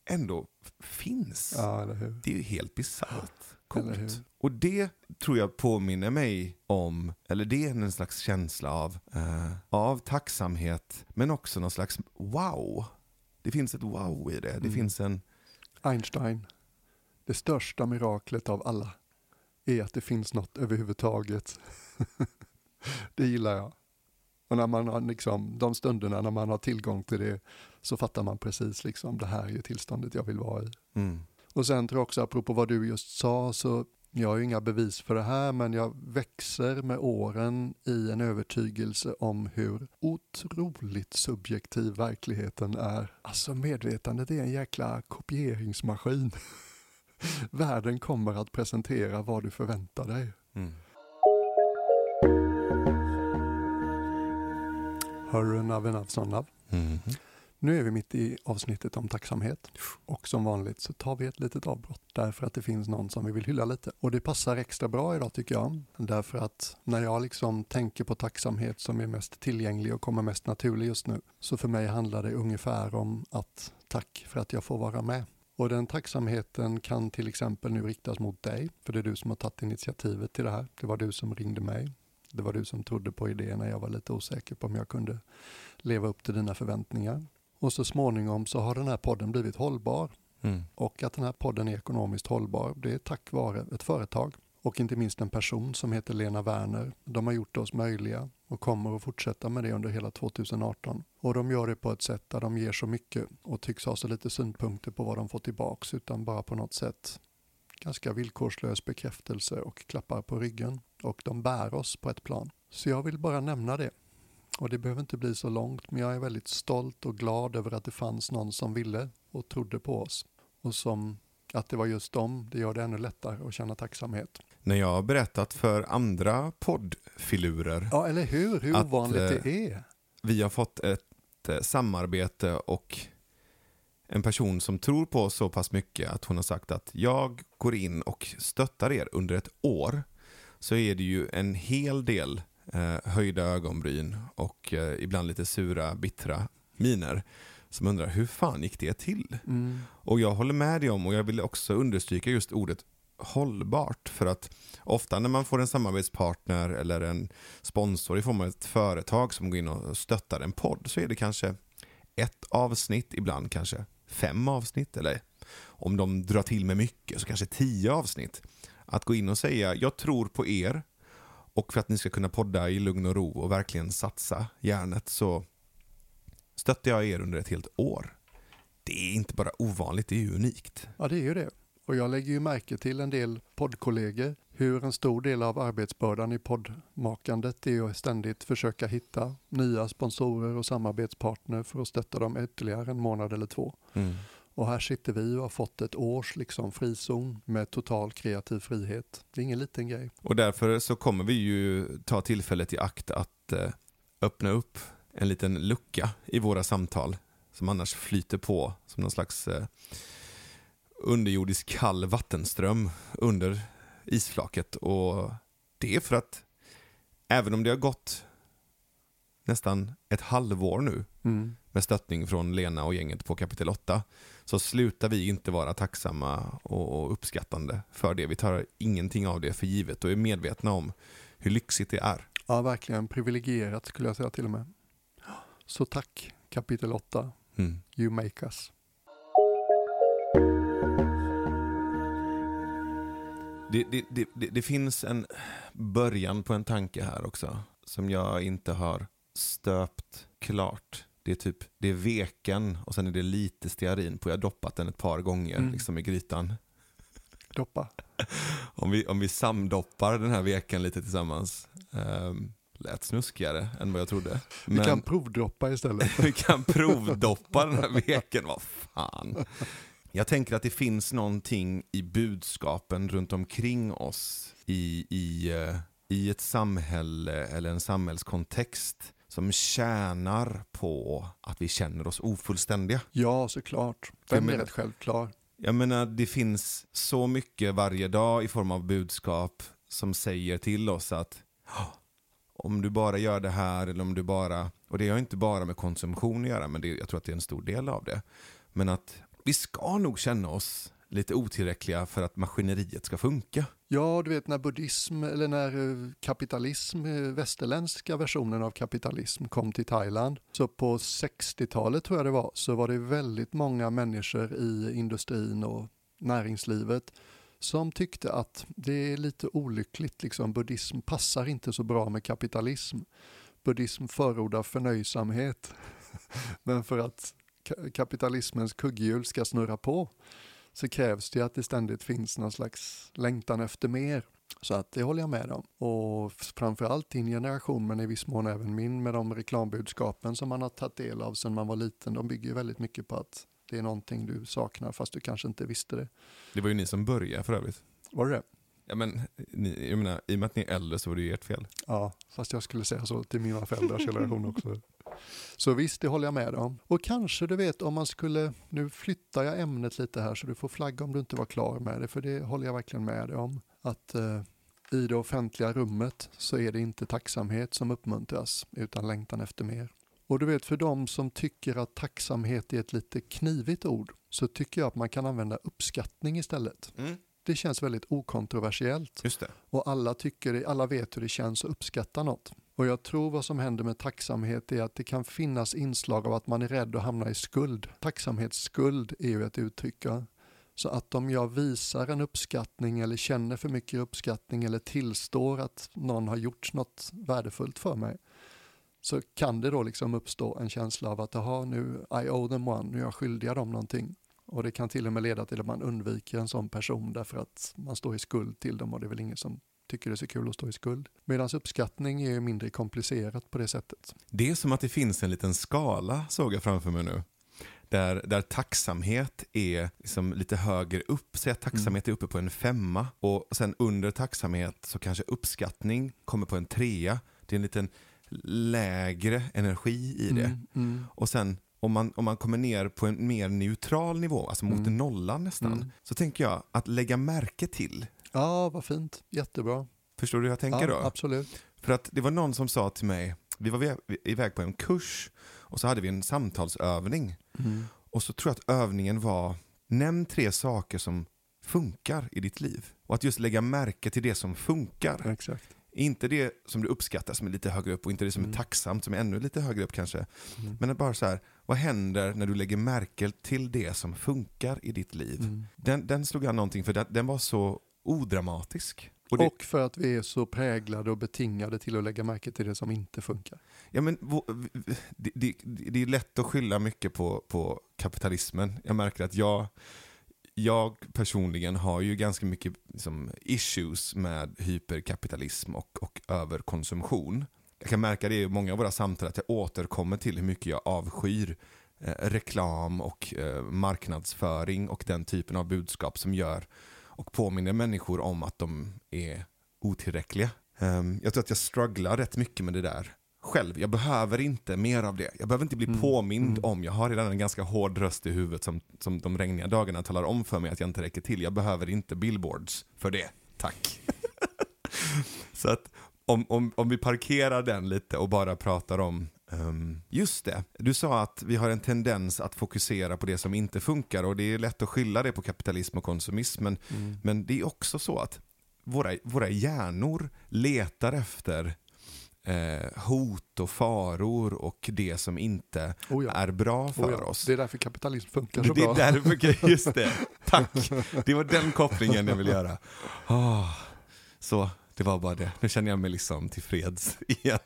ändå finns. Ja? Det är ju helt bisarrt coolt. Och det tror jag påminner mig om, eller det är en slags känsla av, eh, av tacksamhet, men också någon slags wow. Det finns ett wow i det. Det Mm. finns en, Einstein, det största miraklet av alla är att det finns något överhuvudtaget. [LAUGHS] det gillar jag. Och när man har liksom, de stunderna när man har tillgång till det så fattar man precis liksom det här är ju tillståndet jag vill vara i. mm, Och sen tror jag också, apropå vad du just sa, så jag har ju inga bevis för det här, men jag växer med åren i en övertygelse om hur otroligt subjektiv verkligheten är. Alltså medvetandet är en jäkla kopieringsmaskin. [LAUGHS] [LAUGHS] Världen kommer att presentera vad du förväntar dig. mm. Hörru Navenavsonnav. Mm. Nu är vi mitt i avsnittet om tacksamhet och som vanligt så tar vi ett litet avbrott därför att det finns någon som vi vill hylla lite. Och det passar extra bra idag tycker jag. Därför att när jag liksom tänker på tacksamhet som är mest tillgänglig och kommer mest naturlig just nu så för mig handlar det ungefär om att tack för att jag får vara med. Och den tacksamheten kan till exempel nu riktas mot dig, för det är du som har tagit initiativet till det här. Det var du som ringde mig. Det var du som trodde på idén när jag var lite osäker på om jag kunde leva upp till dina förväntningar. Och så småningom så har den här podden blivit hållbar. Mm. Och att den här podden är ekonomiskt hållbar, det är tack vare ett företag. Och inte minst en person som heter Lena Werner. De har gjort oss möjliga och kommer att fortsätta med det under hela 2018. Och de gör det på ett sätt där de ger så mycket och tycks ha så lite synpunkter på vad de får tillbaks utan bara på något sätt ganska villkorslös bekräftelse och klappar på ryggen. Och de bär oss på ett plan. Så jag vill bara nämna det. Och det behöver inte bli så långt, men jag är väldigt stolt och glad över att det fanns någon som ville och trodde på oss. Och som att det var just dem, det gör det ännu lättare att känna tacksamhet. När jag har berättat för andra poddfilurer, Ja, eller hur? Hur Att, ovanligt eh, det är. vi har fått ett eh, samarbete och en person som tror på oss så pass mycket att hon har sagt att jag går in och stöttar er under ett år. Så är det ju en hel del eh, höjda ögonbryn och eh, ibland lite sura, bittra miner som undrar hur fan gick det till? Mm. Och jag håller med dig om, och jag vill också understryka just ordet hållbart. För att ofta när man får en samarbetspartner eller en sponsor i form av ett företag som går in och stöttar en podd så är det kanske ett avsnitt, ibland kanske fem avsnitt eller om de drar till med mycket så kanske tio avsnitt. Att gå in och säga jag tror på er och för att ni ska kunna podda i lugn och ro och verkligen satsa hjärnet så stöttar jag er under ett helt år. Det är inte bara ovanligt, det är ju unikt. Ja, det är ju det. Och jag lägger ju märke till en del poddkollegor hur en stor del av arbetsbördan i poddmakandet är att ständigt försöka hitta nya sponsorer och samarbetspartner för att stötta dem ytterligare en månad eller två. Och här sitter vi och har fått ett års liksom frizon med total kreativ frihet. Det är ingen liten grej. Och därför så kommer vi ju ta tillfället i akt att eh, öppna upp en liten lucka i våra samtal som annars flyter på som någon slags eh, underjordisk kall vattenström under isflaket. Och det är för att även om det har gått nästan ett halvår nu Mm. med stöttning från Lena och gänget på kapitel 8 så slutar vi inte vara tacksamma och uppskattande för det. Vi tar ingenting av det för givet och är medvetna om hur lyxigt det är. Ja, verkligen privilegierat skulle jag säga till och med. Så tack kapitel 8, Mm. You make us. Det, det, det, det, finns en början på en tanke här också som jag inte har stöpt klart. Det är typ, det är veken och sen är det lite stearin på. Jag har doppat den ett par gånger Mm. liksom i grytan. Doppa. [LAUGHS] Om vi, om vi samdoppar den här veken lite tillsammans. Um, lät snuskigare än vad jag trodde. Vi kan provdroppa istället. [LAUGHS] vi kan provdoppa den här veken, vad fan. Jag tänker att det finns någonting i budskapen runt omkring oss i, i, eh, i ett samhälle eller en samhällskontext som tjänar på att vi känner oss ofullständiga. Ja, såklart. Den är men- rätt självklar. Jag menar, det finns så mycket varje dag i form av budskap som säger till oss att "Ah, om du bara gör det här eller om du bara, och det har inte bara med konsumtion att göra, men det, jag tror att det är en stor del av det. Men att vi ska nog känna oss lite otillräckliga för att maskineriet ska funka. Ja, du vet när buddhism eller när eh, kapitalism, eh, västerländska versionen av kapitalism kom till Thailand. Så på 60-talet tror jag det var, så var det väldigt många människor i industrin och näringslivet som tyckte att det är lite olyckligt, liksom buddhism passar inte så bra med kapitalism. Buddhism förordar förnöjsamhet, [LAUGHS] men för att kapitalismens kugghjul ska snurra på så krävs det att det ständigt finns någon slags längtan efter mer. Så att det håller jag med om. Och framförallt din generation, men i viss mån även min, med de reklambudskapen som man har tagit del av sedan man var liten, de bygger ju väldigt mycket på att det är någonting du saknar fast du kanske inte visste det. Det var ju ni som började för övrigt. Var det det? Ja, men, ni, jag menar, I och med att ni är äldre så var det ju ert fel. Ja, fast jag skulle säga så till mina föräldrars generation också. Så visst, det håller jag med om. Och kanske du vet om man skulle, nu flyttar jag ämnet lite här så du får flagga om du inte var klar med det, för det håller jag verkligen med dig om. Att eh, i det offentliga rummet så är det inte tacksamhet som uppmuntras, utan längtan efter mer. Och du vet, för de som tycker att tacksamhet är ett lite knivigt ord, så tycker jag att man kan använda uppskattning istället. Det känns väldigt okontroversiellt. Just det. Och alla, tycker alla vet hur det känns att uppskatta något. Och jag tror vad som händer med tacksamhet är att det kan finnas inslag av att man är rädd att hamna i skuld. Tacksamhetsskuld är ju ett uttryck. Så att om jag visar en uppskattning eller känner för mycket uppskattning eller tillstår att någon har gjort något värdefullt för mig så kan det då liksom uppstå en känsla av att aha, nu I owe them one, nu är jag skyldig dem någonting. Och det kan till och med leda till att man undviker en sån person därför att man står i skuld till dem och det är väl ingen som tycker det är så kul att stå i skuld. Medan uppskattning är ju mindre komplicerat på det sättet. Det är som att det finns en liten skala, såg jag framför mig nu. Där, där tacksamhet är liksom lite högre upp. Säg att tacksamhet är uppe på en femma. Och sen under tacksamhet så kanske uppskattning kommer på en trea. Det är en liten lägre energi i det. Mm, mm. Och sen om man, om man kommer ner på en mer neutral nivå, alltså mot Mm. nollan nästan, Mm. så tänker jag att lägga märke till. Ja, vad fint. Jättebra. Förstår du hur jag tänker ja, då? Absolut. För att det var någon som sa till mig, vi var iväg på en kurs och så hade vi en samtalsövning. Mm. Och så tror jag att övningen var, nämn tre saker som funkar i ditt liv. Och att just lägga märke till det som funkar. Exakt. Inte det som du uppskattar som är lite högre upp och inte det som Mm. är tacksamt som är ännu lite högre upp kanske. Mm. Men bara så här, vad händer när du lägger märke till det som funkar i ditt liv? Mm. Den, den slog an någonting för den, den var så odramatisk. Och det, Och för att vi är så präglade och betingade till att lägga märke till det som inte funkar. ja, men, det, det, det är lätt att skylla mycket på, på kapitalismen. Jag märker att jag, jag personligen har ju ganska mycket liksom, issues med hyperkapitalism och, och överkonsumtion. Jag kan märka det i många av våra samtal att jag återkommer till hur mycket jag avskyr eh, reklam och eh, marknadsföring och den typen av budskap som gör och påminner människor om att de är otillräckliga. Um, jag tror att jag strugglar rätt mycket med det där själv. Jag behöver inte mer av det. Jag behöver inte bli Mm, påmind mm. om. Jag har redan en ganska hård röst i huvudet som, som de regniga dagarna talar om för mig att jag inte räcker till. Jag behöver inte billboards för det. Tack. [LAUGHS] Så att om, om, om vi parkerar den lite och bara pratar om ehm, Just det, du sa att vi har en tendens att fokusera på det som inte funkar och det är lätt att skylla det på kapitalism och konsumism men, Mm. men det är också så att våra, våra hjärnor letar efter eh, hot och faror och det som inte Oh ja. är bra för Oh ja. oss. Det är därför kapitalism funkar Det, så det bra. är därför, [LAUGHS] just det. Tack. Det var den kopplingen jag ville göra. Ah, så, det var bara det. Nu känner jag mig liksom tillfreds [LAUGHS] igen.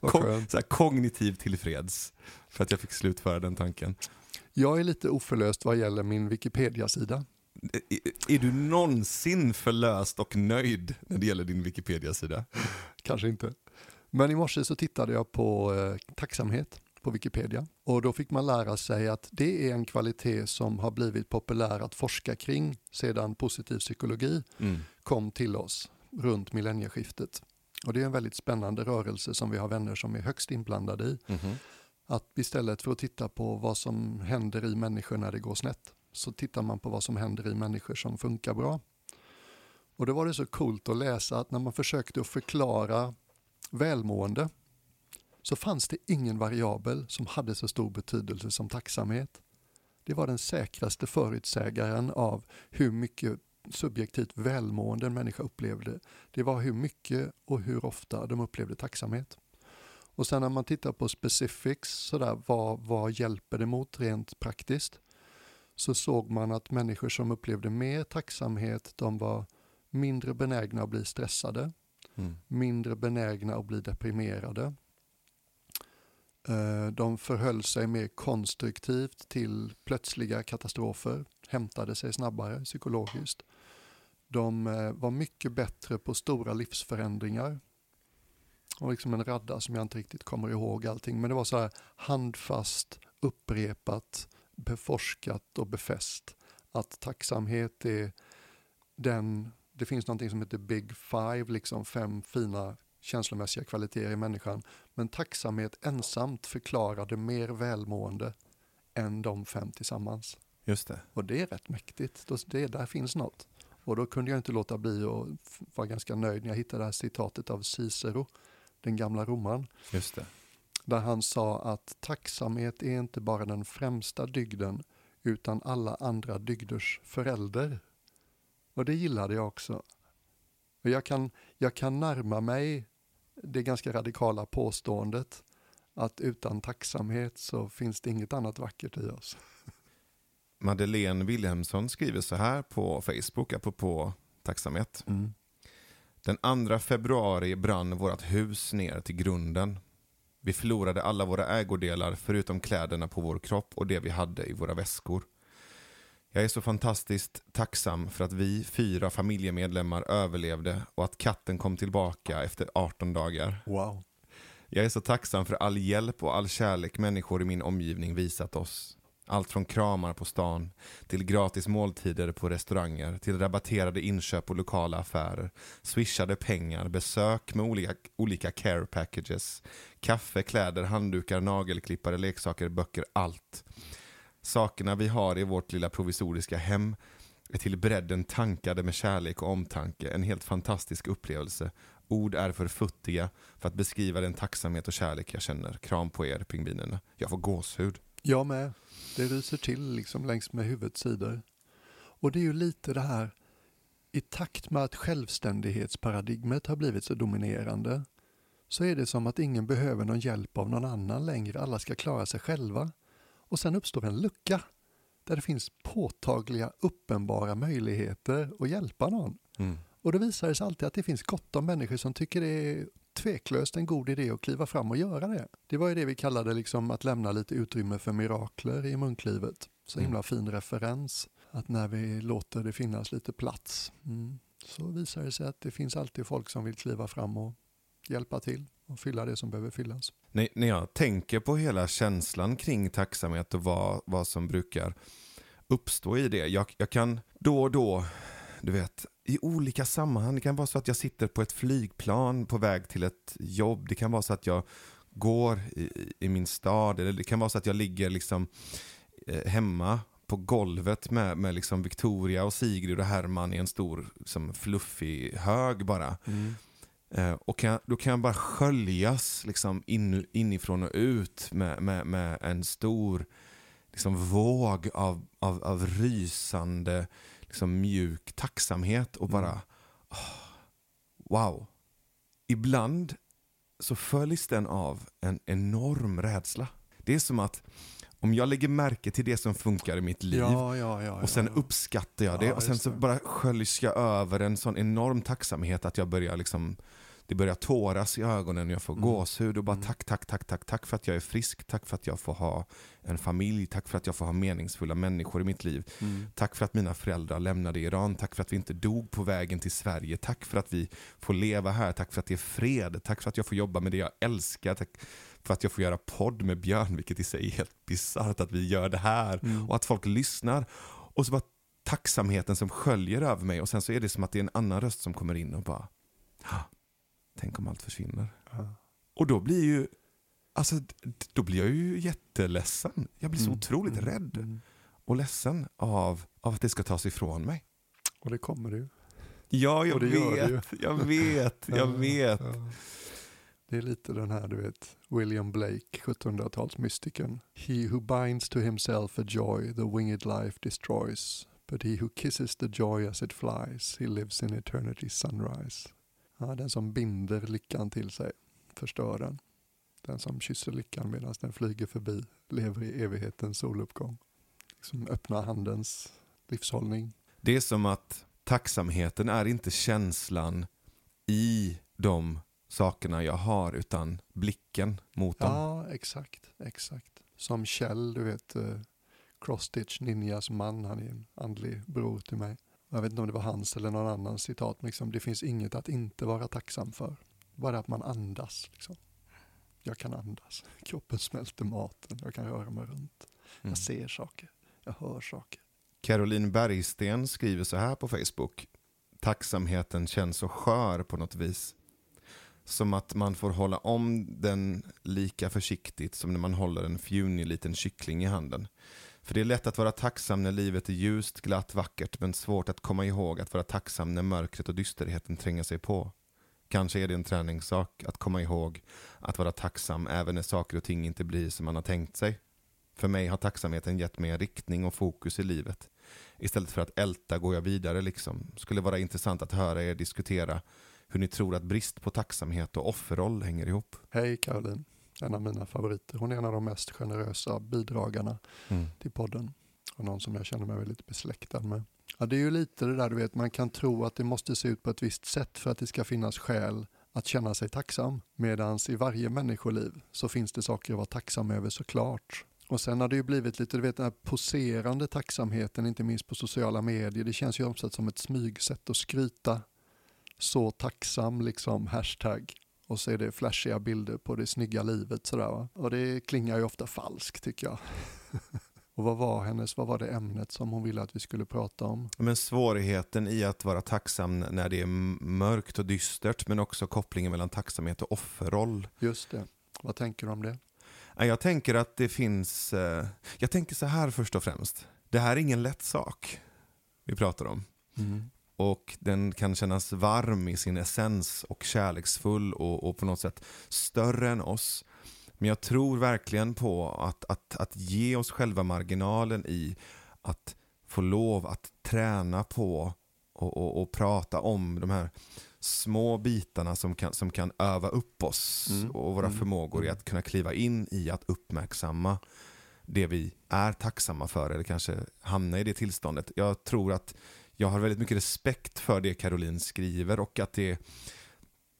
Vad Ko- skönt. så här, kognitivt tillfreds. För att jag fick slutföra den tanken. Jag är lite oförlöst vad gäller min Wikipedia-sida. Är du någonsin förlöst och nöjd när det gäller din Wikipedia-sida? Kanske inte. Men i morse så tittade jag på eh, tacksamhet på Wikipedia och då fick man lära sig att det är en kvalitet som har blivit populär att forska kring sedan positiv psykologi Mm. kom till oss runt millennieskiftet. Och det är en väldigt spännande rörelse som vi har vänner som är högst inblandade i. Mhm. Att istället för att titta på vad som händer i människor när det går snett, så tittar man på vad som händer i människor som funkar bra. Och då var det så coolt att läsa att när man försökte att förklara välmående så fanns det ingen variabel som hade så stor betydelse som tacksamhet. Det var den säkraste förutsägaren av hur mycket subjektivt välmående en människa upplevde. Det var hur mycket och hur ofta de upplevde tacksamhet. Och sen när man tittar på specifics, sådär, vad, vad hjälper det mot rent praktiskt? Så såg man att människor som upplevde mer tacksamhet, de var mindre benägna att bli stressade, Mm. mindre benägna att bli deprimerade. Eh, De förhöll sig mer konstruktivt till plötsliga katastrofer, hämtade sig snabbare psykologiskt. De eh, var mycket bättre på stora livsförändringar. Och liksom en radda som jag inte riktigt kommer ihåg allting, men det var så här handfast, upprepat, beforskat och befäst. Att tacksamhet är den, det finns någonting som heter Big Five, liksom fem fina känslomässiga kvaliteter i människan. Men tacksamhet ensamt förklarade mer välmående än de fem tillsammans. Just det. Och det är rätt mäktigt. Det, där finns något. Och då kunde jag inte låta bli att vara ganska nöjd när jag hittade det här citatet av Cicero, den gamla romaren, Just det. där han sa att tacksamhet är inte bara den främsta dygden utan alla andra dygders förälder. Och det gillade jag också. Och jag, kan, jag kan närma mig det ganska radikala påståendet att utan tacksamhet så finns det inget annat vackert i oss. [LAUGHS] Madeleine Wilhelmsson skriver så här på Facebook, apropå tacksamhet. Den 2 februari brann vårt hus ner till grunden. Vi förlorade alla våra ägodelar förutom kläderna på vår kropp och det vi hade i våra väskor. Jag är så fantastiskt tacksam för att vi fyra familjemedlemmar överlevde och att katten kom tillbaka efter 18 dagar. Wow. Jag är så tacksam för all hjälp och all kärlek människor i min omgivning visat oss. Allt från kramar på stan, till gratis måltider på restauranger, till rabatterade inköp på lokala affärer, swishade pengar, besök med olika, olika care packages, kaffe, kläder, handdukar, nagelklippare, leksaker, böcker, allt. Sakerna vi har i vårt lilla provisoriska hem är till bredden tankade med kärlek och omtanke. En helt fantastisk upplevelse. Ord är för futtiga för att beskriva den tacksamhet och kärlek jag känner. Kram på er, pingvinerna. Jag får gåshud. Jag med. Det ryser till liksom längs med huvudets sidor. Och det är ju lite det här, i takt med att självständighetsparadigmet har blivit så dominerande så är det som att ingen behöver någon hjälp av någon annan längre. Alla ska klara sig själva. Och sen uppstår en lucka där det finns påtagliga, uppenbara möjligheter att hjälpa någon. Mm. Och då visar det sig alltid att det finns gott om människor som tycker det är tveklöst en god idé att kliva fram och göra det. Det var ju det vi kallade liksom att lämna lite utrymme för mirakler i munklivet. Så himla fin referens. Att när vi låter det finnas lite plats mm, så visar det sig att det finns alltid folk som vill kliva fram och hjälpa till och fylla det som behöver fyllas. När, när jag tänker på hela känslan kring tacksamhet och vad, vad som brukar uppstå i det. Jag, jag kan då och då, du vet, i olika sammanhang. Det kan vara så att jag sitter på ett flygplan på väg till ett jobb. Det kan vara så att jag går i, i min stad. Eller det kan vara så att jag ligger liksom eh, hemma på golvet med, med liksom Victoria och Sigrid och Herman i en stor liksom, fluffig hög bara. Eh, och kan, då kan jag bara sköljas liksom in, inifrån och ut med, med, med en stor liksom, våg av, av, av rysande liksom, mjuk tacksamhet och bara åh, wow. Ibland så följs den av en enorm rädsla. Det är som att om jag lägger märke till det som funkar i mitt liv Ja, ja, ja. och sen uppskattar jag det och sen så bara sköljs jag över en sån enorm tacksamhet att jag börjar liksom det börjar tåras i ögonen och jag får Mm. gåshud och bara tack, tack, tack, tack, tack för att jag är frisk, tack för att jag får ha en familj, tack för att jag får ha meningsfulla människor i mitt liv. Mm. Tack för att mina föräldrar lämnade Iran, tack för att vi inte dog på vägen till Sverige, tack för att vi får leva här, tack för att det är fred, tack för att jag får jobba med det jag älskar, tack för att jag får göra podd med Björn, vilket i sig är helt bisarrt att vi gör det här Mm. och att folk lyssnar. Och så bara tacksamheten som sköljer över mig och sen så är det som att det är en annan röst som kommer in och bara "Ah, tänk om allt försvinner. Ja. Och då blir ju, alltså då blir jag ju jätteledsen. Jag blir så Mm, otroligt mm, rädd mm. och ledsen av, av att det ska tas ifrån mig. Och det kommer det ju. Ja, jag vet, jag vet, [LAUGHS] jag vet. Ja. Det är lite den här, du vet, William Blake, 1700-talsmystikern. He who binds to himself a joy the winged life destroys. But he who kisses the joy as it flies, he lives in eternity's sunrise. Ja, den som binder lyckan till sig förstör den. Den som kysser lyckan medan den flyger förbi lever i evighetens soluppgång. Liksom öppna handens livshållning. Det är som att tacksamheten är inte känslan i de sakerna jag har, utan blicken mot dem. Ja, exakt, exakt. Som Kjell, du vet, eh, Crosstitch Ninjas man, han är en andlig bror till mig. Jag vet inte om det var hans eller någon annans citat, men liksom, det finns inget att inte vara tacksam för. Bara att man andas. Liksom. Jag kan andas, [LAUGHS] kroppen smälter maten, jag kan röra mig runt. Mm. Jag ser saker, jag hör saker. Caroline Bergsten skriver så här på Facebook. Tacksamheten känns så skör på något vis. Som att man får hålla om den lika försiktigt som när man håller en fjunig liten kyckling i handen. För det är lätt att vara tacksam när livet är ljust, glatt, vackert men svårt att komma ihåg att vara tacksam när mörkret och dysterheten tränger sig på. Kanske är det en träningssak att komma ihåg att vara tacksam även när saker och ting inte blir som man har tänkt sig. För mig har tacksamheten gett mig en riktning och fokus i livet. Istället för att älta går jag vidare liksom. Skulle vara intressant att höra er diskutera hur ni tror att brist på tacksamhet och offerroll hänger ihop. Hej Caroline, en av mina favoriter. Hon är en av de mest generösa bidragarna till podden. Och någon som jag känner mig väldigt besläktad med. Ja, det är ju lite det där du vet, man kan tro att det måste se ut på ett visst sätt för att det ska finnas skäl att känna sig tacksam. Medan i varje människoliv så finns det saker att vara tacksam över såklart. Och sen har det ju blivit lite, du vet den här poserande tacksamheten, inte minst på sociala medier. Det känns ju omsatt som ett smygsätt att skryta. Så tacksam liksom, hashtag. Och så är det flashiga bilder på det snygga livet sådär va. Och det klingar ju ofta falskt tycker jag. [LAUGHS] Och vad var hennes, vad var det ämnet som hon ville att vi skulle prata om? Men svårigheten i att vara tacksam när det är mörkt och dystert men också kopplingen mellan tacksamhet och offerroll. Just det, vad tänker du om det? Ja, Jag tänker att det finns, eh, jag tänker så här först och främst. Det här är ingen lätt sak vi pratar om. Och den kan kännas varm i sin essens och kärleksfull och, och på något sätt större än oss. Men jag tror verkligen på att, att, att ge oss själva marginalen i att få lov att träna på och, och, och prata om de här små bitarna som kan, som kan öva upp oss Mm. och våra Mm. förmågor i att kunna kliva in i att uppmärksamma det vi är tacksamma för eller kanske hamna i det tillståndet. Jag tror att jag har väldigt mycket respekt för det Caroline skriver och att det,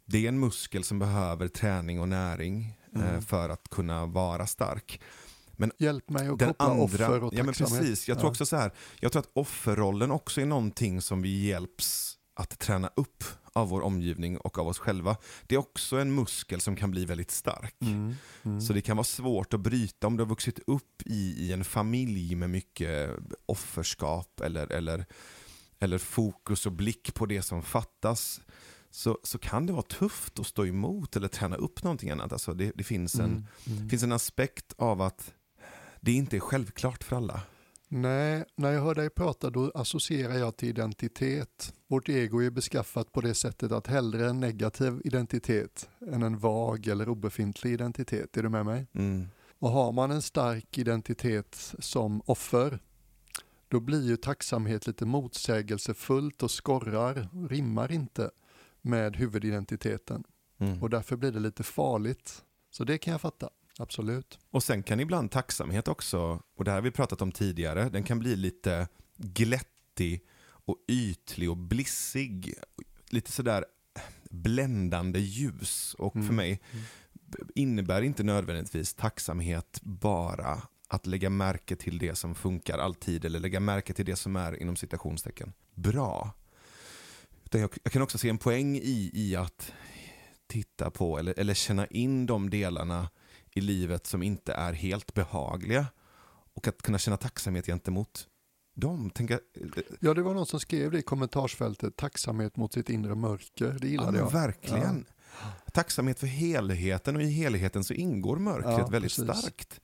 det är en muskel som behöver träning och näring eh, Mm. för att kunna vara stark. Hjälp mig att Den koppla andra, offer och ja men tacksamhet. precis, jag tror också så här, jag tror att offerrollen också är någonting som vi hjälps att träna upp av vår omgivning och av oss själva. Det är också en muskel som kan bli väldigt stark. Mm. Mm. Så det kan vara svårt att bryta om du har vuxit upp i, i en familj med mycket offerskap eller, eller, eller fokus och blick på det som fattas. Så, så kan det vara tufft att stå emot eller träna upp någonting annat. Alltså det, det finns, en, Mm. Mm. finns en aspekt av att det inte är självklart för alla. Nej, när jag hör dig prata då associerar jag till identitet. Vårt ego är beskaffat på det sättet att hellre en negativ identitet än en vag eller obefintlig identitet. Är du med mig? Mm. Och har man en stark identitet som offer, då blir ju tacksamhet lite motsägelsefullt och skorrar, rimmar inte med huvudidentiteten. Mm. Och därför blir det lite farligt. Så det kan jag fatta, absolut. Och sen kan ibland tacksamhet också, och det här har vi pratat om tidigare, den kan bli lite glättig och ytlig och blissig. Lite sådär bländande ljus. Och Mm. för mig innebär inte nödvändigtvis tacksamhet bara att lägga märke till det som funkar alltid eller lägga märke till det som är inom citationstecken bra. Utan jag, jag kan också se en poäng i, i att titta på eller, eller känna in de delarna i livet som inte är helt behagliga och att kunna känna tacksamhet gentemot dem. Tänka, Ja, det var någon som skrev det i kommentarsfältet, tacksamhet mot sitt inre mörker. Det ja, gillade men jag. verkligen. Tacksamhet för helheten och i helheten så ingår mörkret Ja, väldigt precis. starkt.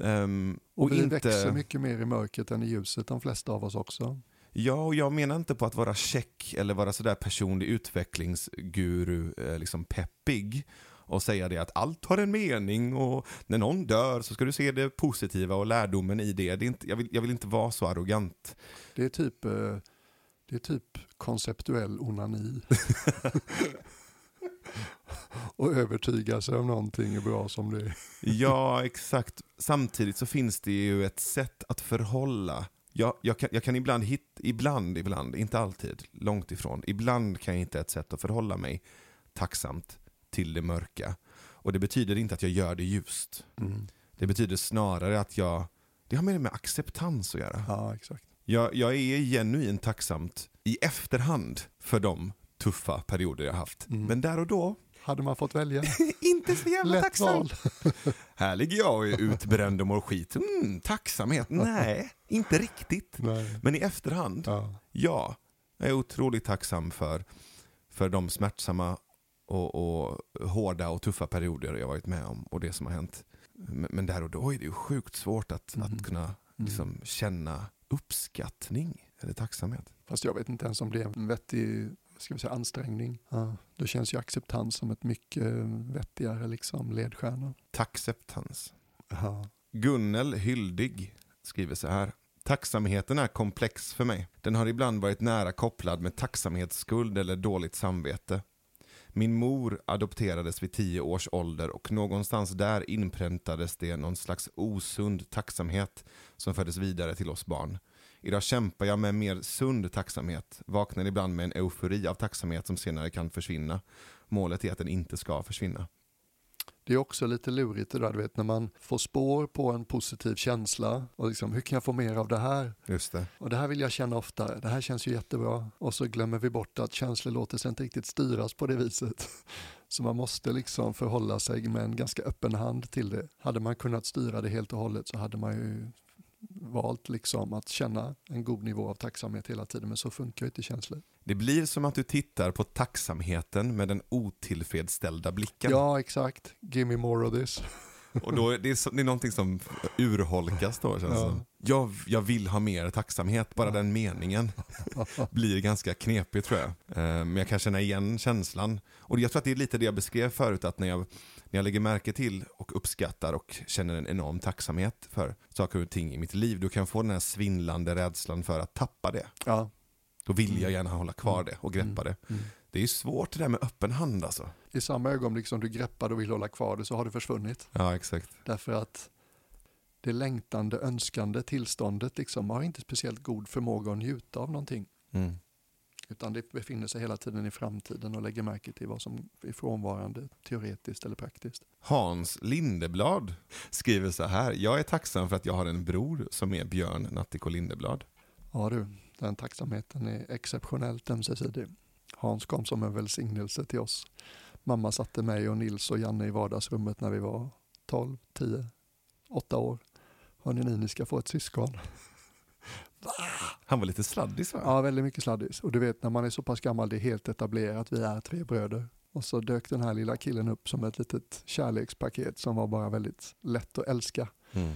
Ehm, Och, och vi inte, växer mycket mer i mörkret än i ljuset, de flesta av oss också. Ja, och jag menar inte på att vara check eller vara sådär personlig utvecklingsguru, eh, liksom peppig och säga det att allt har en mening och när någon dör så ska du se det positiva och lärdomen i det. det är inte, jag, vill, jag vill inte vara så arrogant. Det är typ, eh, det är typ konceptuell onani. [LAUGHS] och övertyga sig om någonting är bra som det är. Ja, exakt. Samtidigt så finns det ju ett sätt att förhålla. Jag, jag, kan, jag kan ibland hitta, ibland, ibland, inte alltid, långt ifrån. Ibland kan jag hitta ett sätt att förhålla mig tacksamt till det mörka. Och det betyder inte att jag gör det ljust. Mm. Det betyder snarare att jag, det har mer med acceptans att göra. Ja, exakt. Jag, jag är genuint tacksamt i efterhand för de tuffa perioder jag haft. Mm. Men där och då, Hade man fått välja, [LAUGHS] inte så jävla lätt tacksam. val. [LAUGHS] Här ligger jag och är utbränd och mår skit. Mm, tacksamhet? Nej, inte riktigt. Nej. Men i efterhand, Ja. ja. Jag är otroligt tacksam för, för de smärtsamma och, och hårda och tuffa perioder jag varit med om och det som har hänt. Men, men där och då är det ju sjukt svårt att, Mhm. att kunna liksom, känna uppskattning eller tacksamhet. Fast jag vet inte ens om det är en vettig ska vi säga, ansträngning. Ja. Då känns ju acceptans som ett mycket vettigare liksom, ledstjärna. Tackceptans. Ja. Gunnel Hyldig skriver så här. Tacksamheten är komplex för mig. Den har ibland varit nära kopplad med tacksamhetsskuld eller dåligt samvete. Min mor adopterades vid tio års ålder och någonstans där inpräntades det någon slags osund tacksamhet som fördes vidare till oss barn. Idag kämpar jag med mer sund tacksamhet, vaknar ibland med en eufori av tacksamhet som senare kan försvinna. Målet är att den inte ska försvinna. Det är också lite lurigt det där, du vet när man får spår på en positiv känsla och liksom, hur kan jag få mer av det här? Just det. Och det här vill jag känna oftare, det här känns ju jättebra. Och så glömmer vi bort att känslor låter sig inte riktigt styras på det viset. Så man måste liksom förhålla sig med en ganska öppen hand till det. Hade man kunnat styra det helt och hållet så hade man ju valt liksom att känna en god nivå av tacksamhet hela tiden, men så funkar ju inte känslor. Det blir som att du tittar på tacksamheten med den otillfredsställda blicken. Ja, exakt. Give me more of this. [LAUGHS] Och då är det, så, det är någonting som urholkas då känns Ja. som. jag, jag vill ha mer tacksamhet, bara den meningen [LAUGHS] blir ganska knepig tror jag. Eh, Men jag kan känna igen känslan. Och jag tror att det är lite det jag beskrev förut, att när jag, när jag lägger märke till och uppskattar och känner en enorm tacksamhet för saker och ting i mitt liv, då kan jag få den här svindlande rädslan för att tappa det. Ja. Då vill jag gärna hålla kvar det och greppa det. Mm. Det är svårt det där med öppen hand alltså. I samma ögonblick som du greppar och vill hålla kvar det så har det försvunnit. Ja, exakt. Därför att det längtande, önskande tillståndet liksom har inte speciellt god förmåga att njuta av någonting. Mm. Utan det befinner sig hela tiden i framtiden och lägger märke till vad som är frånvarande teoretiskt eller praktiskt. Hans Lindeblad skriver så här. Jag är tacksam för att jag har en bror som är Björn Nattiko Lindeblad. Ja du, den tacksamheten är exceptionellt ömsesidig. Hans kom som en välsignelse till oss. Mamma satte mig och Nils och Janne i vardagsrummet när vi var 12, 10, 8 år. Hörni ni, ni ska få ett syskon. [LAUGHS] Han var lite sladdis va? Ja, väldigt mycket sladdis. Och du vet när man är så pass gammal, det är helt etablerat, vi är tre bröder. Och så dök den här lilla killen upp som ett litet kärlekspaket som var bara väldigt lätt att älska. Mm.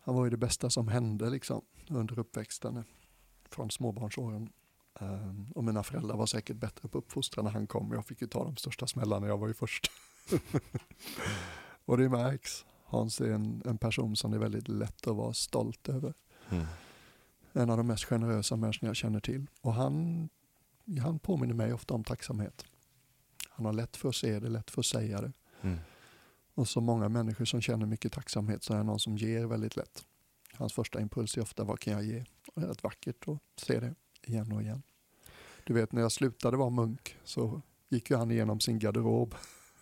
Han var ju det bästa som hände liksom under uppväxten från småbarnsåren. Ehm, och mina föräldrar var säkert bättre på uppfostran när han kom. Jag fick ju ta de största smällarna, jag var ju först. [LAUGHS] och det märks. Hans är en, en person som det är väldigt lätt att vara stolt över. Mm. En av de mest generösa människorna jag känner till. Och han, han påminner mig ofta om tacksamhet. Han har lätt för att se det, lätt för att säga det. Mm. Och så många människor som känner mycket tacksamhet så är det någon som ger väldigt lätt. Hans första impuls är ofta vad kan jag ge? Och det är rätt vackert att se det igen och igen. Du vet när jag slutade vara munk så gick ju han igenom sin garderob.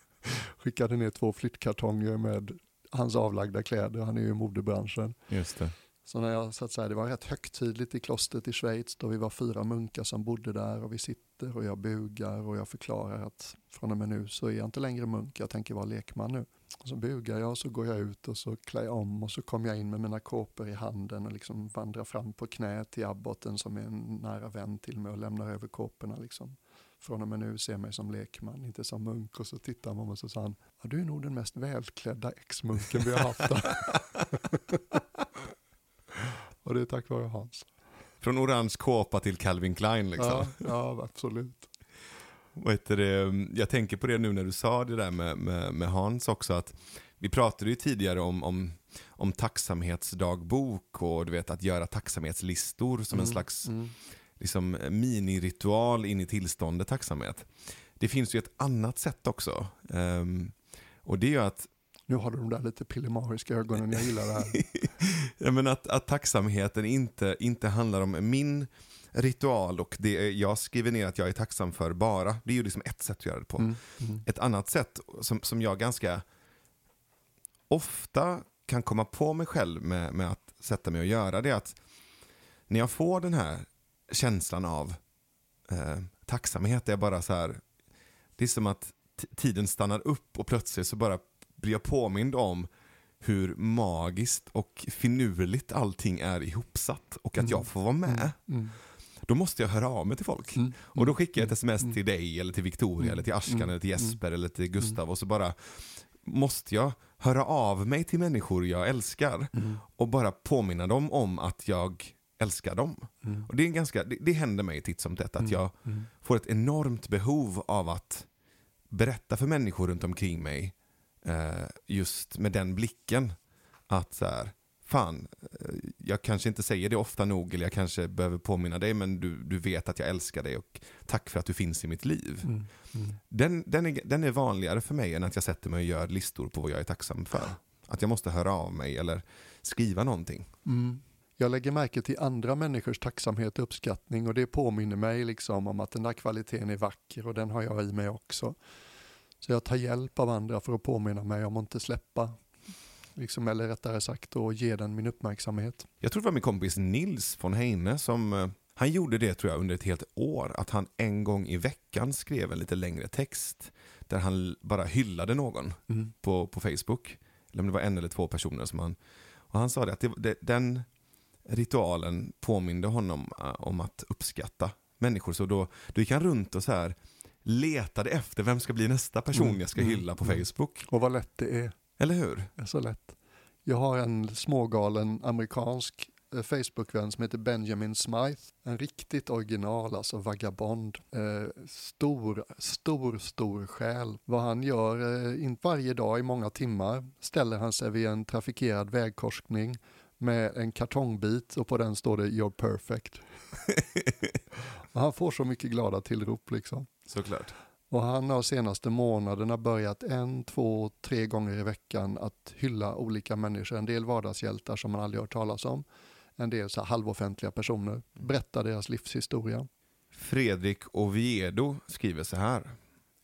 [LAUGHS] Skickade ner två flyttkartonger med hans avlagda kläder. Han är ju i modebranschen. Just det. Så när jag, så att säga, det var rätt högtidligt i klostret i Schweiz då vi var fyra munkar som bodde där och vi sitter och jag bugar och jag förklarar att från och med nu så är jag inte längre munk, jag tänker vara lekman nu. Och så bugar jag och så går jag ut och så klär jag om och så kommer jag in med mina kåpor i handen och liksom vandrar fram på knä till abboten som är en nära vän till mig och lämnar över kåporna liksom från och med nu se mig som lekman, inte som munk. Och så tittar man och så sa han, ja, du är nog den mest välklädda ex-munken vi har haft. [LAUGHS] och det är tack vare Hans. Från orange kåpa till Calvin Klein liksom. Ja, ja absolut. Vad heter det? Jag tänker på det nu när du sa det där med, med, med Hans också. att Vi pratade ju tidigare om, om, om tacksamhetsdagbok och du vet att göra tacksamhetslistor som en slags Mm. liksom, miniritual in i tillståndet tacksamhet. Det finns ju ett annat sätt också. Ehm, och det är ju att, Nu har du de där lite pillemariska ögonen, jag gillar det här. [LAUGHS] ja, men att, att tacksamheten inte, inte handlar om min ritual och det jag skriver ner att jag är tacksam för bara. Det är ju liksom ett sätt att göra det på. Mm. Mm. Ett annat sätt som, som jag ganska ofta kan komma på mig själv med, med att sätta mig och göra det är att när jag får den här känslan av eh, tacksamhet, det är bara så här, det är som att tiden stannar upp och plötsligt så bara blir jag påmind om hur magiskt och finurligt allting är ihopsatt och att Mm. jag får vara med. Mm. Då måste jag höra av mig till folk. Mm. Och då skickar jag ett Mm. sms Mm. till dig, eller till Victoria, Mm. eller till Ashkan, Mm. eller till Mm. Jesper, eller till Gustav och så bara måste jag höra av mig till människor jag älskar Mm. och bara påminna dem om att jag älskar dem. Mm. Och det, är en ganska, det, det händer mig titt som tätt att Mm. jag Mm. får ett enormt behov av att berätta för människor runt omkring mig eh, just med den blicken att så här, fan, eh, jag kanske inte säger det ofta nog eller jag kanske behöver påminna dig men du, du vet att jag älskar dig och tack för att du finns i mitt liv. Mm. Mm. Den, den, är, den är vanligare för mig än att jag sätter mig och gör listor på vad jag är tacksam för. Att jag måste höra av mig eller skriva någonting. Mm. Jag lägger märke till andra människors tacksamhet och uppskattning och det påminner mig liksom om att den där kvaliteten är vacker och den har jag i mig också. Så jag tar hjälp av andra för att påminna mig om att inte släppa, liksom, eller rättare sagt att ge den min uppmärksamhet. Jag tror det var min kompis Nils von Heine som eh, han gjorde det tror jag under ett helt år. Att han en gång i veckan skrev en lite längre text där han bara hyllade någon Mm. på, på Facebook. Eller om det var en eller två personer som han... Och han sa det att det, det, den ritualen påminde honom eh, om att uppskatta människor. Så då, då gick han runt och så här letade efter vem ska bli nästa person Mm, jag ska mm, hylla på mm. Facebook. Och vad lätt det är. Eller hur? Det är så lätt. Jag har en smågalen amerikansk eh, Facebookvän som heter Benjamin Smythe. En riktigt original, alltså vagabond. Eh, stor, stor, stor själ. Vad han gör, eh, varje dag i många timmar ställer han sig vid en trafikerad vägkorsning med en kartongbit och på den står det “You're perfect”. [LAUGHS] och han får så mycket glada tillrop liksom. Såklart. Och han har senaste månaderna börjat en, två, tre gånger i veckan att hylla olika människor. En del vardagshjältar som man aldrig hört talas om. En del så halvoffentliga personer. Berätta deras livshistoria. Fredrik Oviedo skriver så här.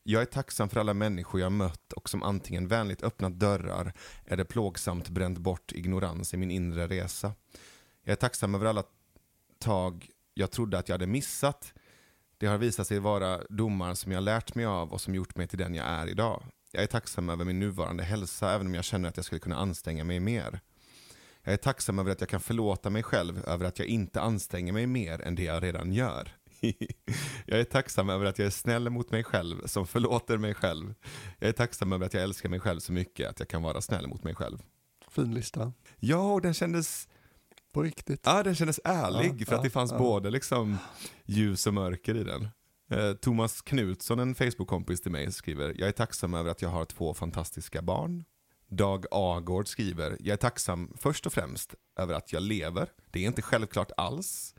Jag är tacksam för alla människor jag mött och som antingen vänligt öppnat dörrar eller plågsamt bränt bort ignorans i min inre resa. Jag är tacksam över alla tag jag trodde att jag hade missat. Det har visat sig vara domar som jag lärt mig av och som gjort mig till den jag är idag. Jag är tacksam över min nuvarande hälsa även om jag känner att jag skulle kunna anstränga mig mer. Jag är tacksam över att jag kan förlåta mig själv över att jag inte anstränger mig mer än det jag redan gör. [LAUGHS] jag är tacksam över att jag är snäll mot mig själv som förlåter mig själv. Jag är tacksam över att jag älskar mig själv så mycket att jag kan vara snäll mot mig själv. Fin lista. Ja, och den kändes, På riktigt. ja, den kändes ärlig Ja, för att ja, det fanns ja. både liksom ljus och mörker i den. Eh, Thomas Knutsson, en Facebook-kompis till mig, skriver Jag är tacksam över att jag har två fantastiska barn. Dag Agård skriver Jag är tacksam först och främst över att jag lever. Det är inte självklart alls.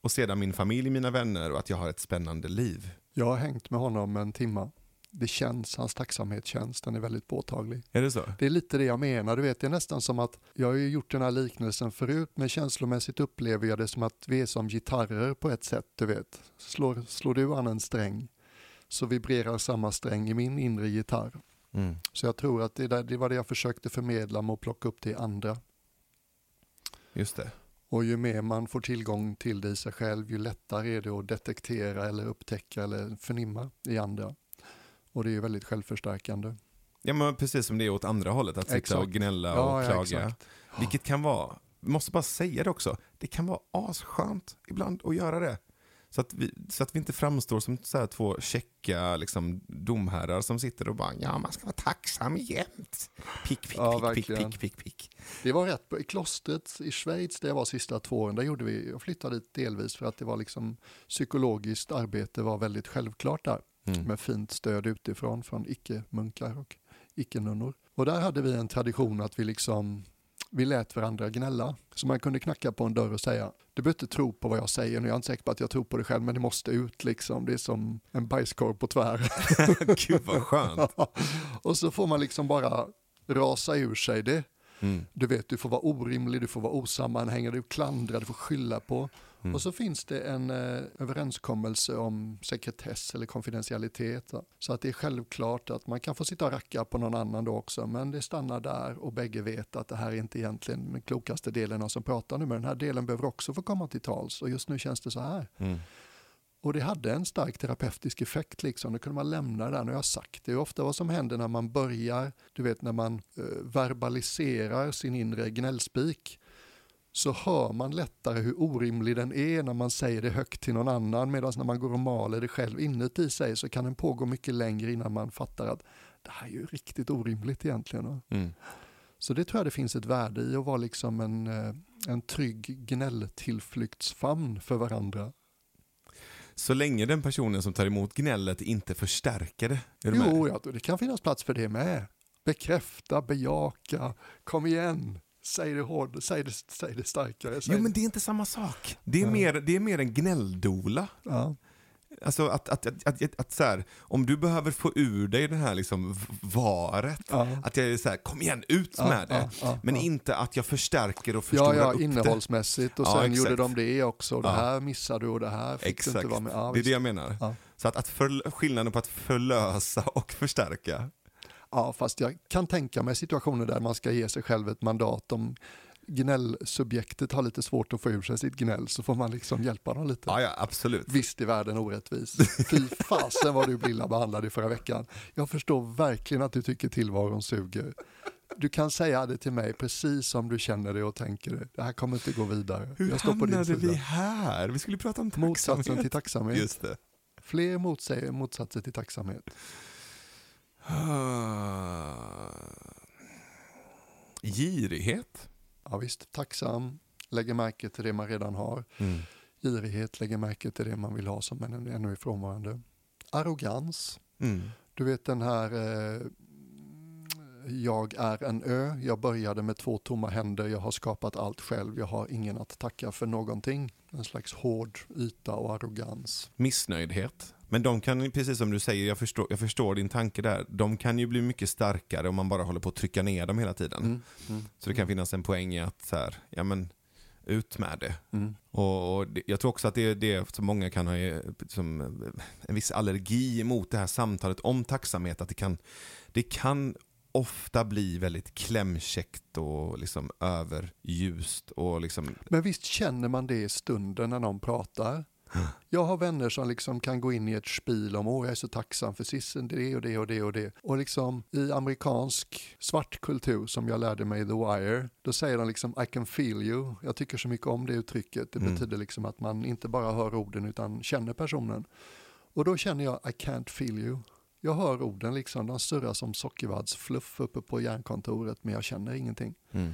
Och sedan min familj, mina vänner och att jag har ett spännande liv. Jag har hängt med honom en timma. Det känns, hans tacksamhet känns, den är väldigt påtaglig. Är det så? Det är lite det jag menar, du vet, det är nästan som att, jag har ju gjort den här liknelsen förut, men känslomässigt upplever jag det som att vi är som gitarrer på ett sätt, du vet. Slår, slår du an en sträng så vibrerar samma sträng i min inre gitarr. Mm. Så jag tror att det, där, det var det jag försökte förmedla med att plocka upp det andra. Just det. Och ju mer man får tillgång till det i sig själv, ju lättare är det att detektera eller upptäcka eller förnimma i andra. Och det är ju väldigt självförstärkande. Ja, men precis som det är åt andra hållet, att sitta Exakt. och gnälla Ja, och ja, klaga. exakt. Vilket kan vara, måste bara säga det också, det kan vara asskönt ibland att göra det. Så att vi, så att vi inte framstår som så två checka liksom, domherrar som sitter och bara ja, man ska vara tacksam jämt. Pick, pick, Ja, pick, pick, pick, pick, pick. Det var rätt. I klostret i Schweiz där jag var sista två åren, där gjorde vi, jag flyttade dit delvis för att det var liksom psykologiskt arbete var väldigt självklart där. Mm. Med fint stöd utifrån från icke-munkar och icke-nunnor. Och där hade vi en tradition att vi liksom vi lät varandra gnälla. Så man kunde knacka på en dörr och säga, du behöver inte tro på vad jag säger nu, jag är inte säker på att jag tror på det själv, men det måste ut liksom. Det är som en bajskorv på tvär. [LAUGHS] Gud vad skönt. [LAUGHS] och så får man liksom bara rasa ur sig det. Mm. Du vet, du får vara orimlig, du får vara osammanhängande, du klandrar, du får skylla på. Mm. Och så finns det en eh, överenskommelse om sekretess eller konfidentialitet. va. Så att det är självklart att man kan få sitta och racka på någon annan då också, men det stannar där och bägge vet att det här är inte egentligen den klokaste delen av som pratar nu, men den här delen behöver också få komma till tals och just nu känns det så här. Mm. Och det hade en stark terapeutisk effekt liksom. Då kunde man lämna det där. Nu har jag sagt det är ofta vad som händer när man börjar, du vet när man eh, verbaliserar sin inre gnällspik. Så hör man lättare hur orimlig den är när man säger det högt till någon annan. Medan när man går och maler det själv inuti sig så kan den pågå mycket längre innan man fattar att det här är ju riktigt orimligt egentligen. Mm. Så det tror jag det finns ett värde i att vara liksom en, eh, en trygg gnälltillflyktsfamn för varandra. Så länge den personen som tar emot gnället inte förstärker det. Är? Jo, ja, det kan finnas plats för det med. Bekräfta, bejaka, kom igen, säg det hårt, säg det, säg det starkare. Säg Jo men det är inte samma sak. Det är, Ja. mer, det är mer en gnälldola. ja. Alltså att, att, att, att, att, så här, om du behöver få ur dig det här liksom varet, Ja. att jag är så här, kom igen, ut Ja, med det. ja, ja, men ja. inte att jag förstärker och Ja, förstorar ja, upp det. innehållsmässigt och Ja, sen gjorde de det också. Och det Ja. här missade du och det här fick du Exakt, inte vara med. Ja, det är det jag menar. Ja. Så att, att för, skillnaden på att förlösa och förstärka. Ja, fast jag kan tänka mig situationer där man ska ge sig själv ett mandat. Om gnällsubjektet har lite svårt att få ur sig sitt gnäll så får man liksom hjälpa dem lite. Ja, ja, absolut. Visst är världen orättvis. Fy fasen vad du blev illa behandlad i förra veckan. Jag förstår verkligen att du tycker tillvaron suger. Du kan säga det till mig precis som du känner det och tänker det. Det här kommer inte gå vidare. Hur jag står på din hamnade vi sida. här? Vi skulle prata om Motsatsen tacksamhet. till tacksamhet. Just det. Fler motsäger motsatser till tacksamhet. Girighet. Ja visst, tacksam, lägger märke till det man redan har. Mm. Girighet, lägger märke till det man vill ha som än- ännu är frånvarande. Arrogans, Mm. Du vet den här eh, jag är en ö, jag började med två tomma händer, jag har skapat allt själv, jag har ingen att tacka för någonting. En slags hård yta och arrogans. Missnöjdhet. Men de kan, precis som du säger, jag förstår, jag förstår din tanke där, de kan ju bli mycket starkare om man bara håller på att trycka ner dem hela tiden. Mm, mm, Så det kan finnas en poäng i att så här, ja men, ut med det. mm. Och, och det, jag tror också att det är det som många kan ha som eh, en viss allergi mot det här samtalet om tacksamhet. Att det kan, det kan ofta bli väldigt klämkäckt och liksom överljust. Och liksom, Men visst känner man det i stunden när någon pratar? Jag har vänner som liksom kan gå in i ett spil om åh jag är så tacksam för sissen det och det och det och det. Och liksom i amerikansk svart kultur som jag lärde mig i The Wire, då säger de liksom I can feel you. Jag tycker så mycket om det uttrycket. Det Mm. betyder liksom att man inte bara hör orden utan känner personen. Och då känner jag I can't feel you. Jag hör orden liksom, de surrar som sockervaddsfluff uppe på järnkontoret men jag känner ingenting. mm.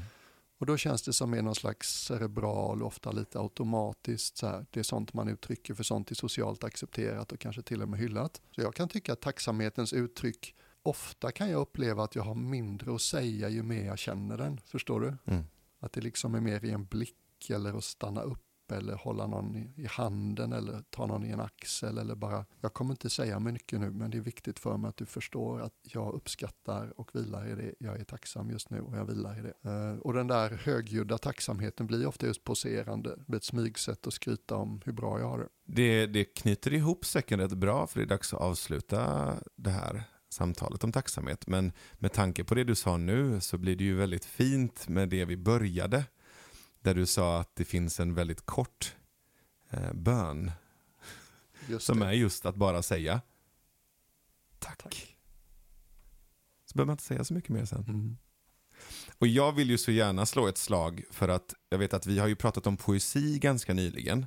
Och då känns det som är någon slags cerebral, ofta lite automatiskt. Så här. Det är sånt man uttrycker för sånt är socialt accepterat och kanske till och med hyllat. Så jag kan tycka att tacksamhetens uttryck, ofta kan jag uppleva att jag har mindre att säga ju mer jag känner den. Förstår du? Mm. Att det liksom är mer i en blick eller att stanna upp eller hålla någon i, i handen eller ta någon i en axel eller bara, jag kommer inte säga mycket nu men det är viktigt för mig att du förstår att jag uppskattar och vilar i det. Jag är tacksam just nu och jag vilar i det. Eh, och den där högljudda tacksamheten blir ofta just poserande. Det blir ett smygsätt att skryta om hur bra jag har det. det, det knyter ihop säcken rätt bra för det är dags att avsluta det här samtalet om tacksamhet. Men med tanke på det du sa nu så blir det ju väldigt fint med det vi började. Där du sa att det finns en väldigt kort eh, bön Just som det. är just att bara säga tack. Så behöver man inte säga så mycket mer sen. Mm. Och jag vill ju så gärna slå ett slag för att jag vet att vi har ju pratat om poesi ganska nyligen.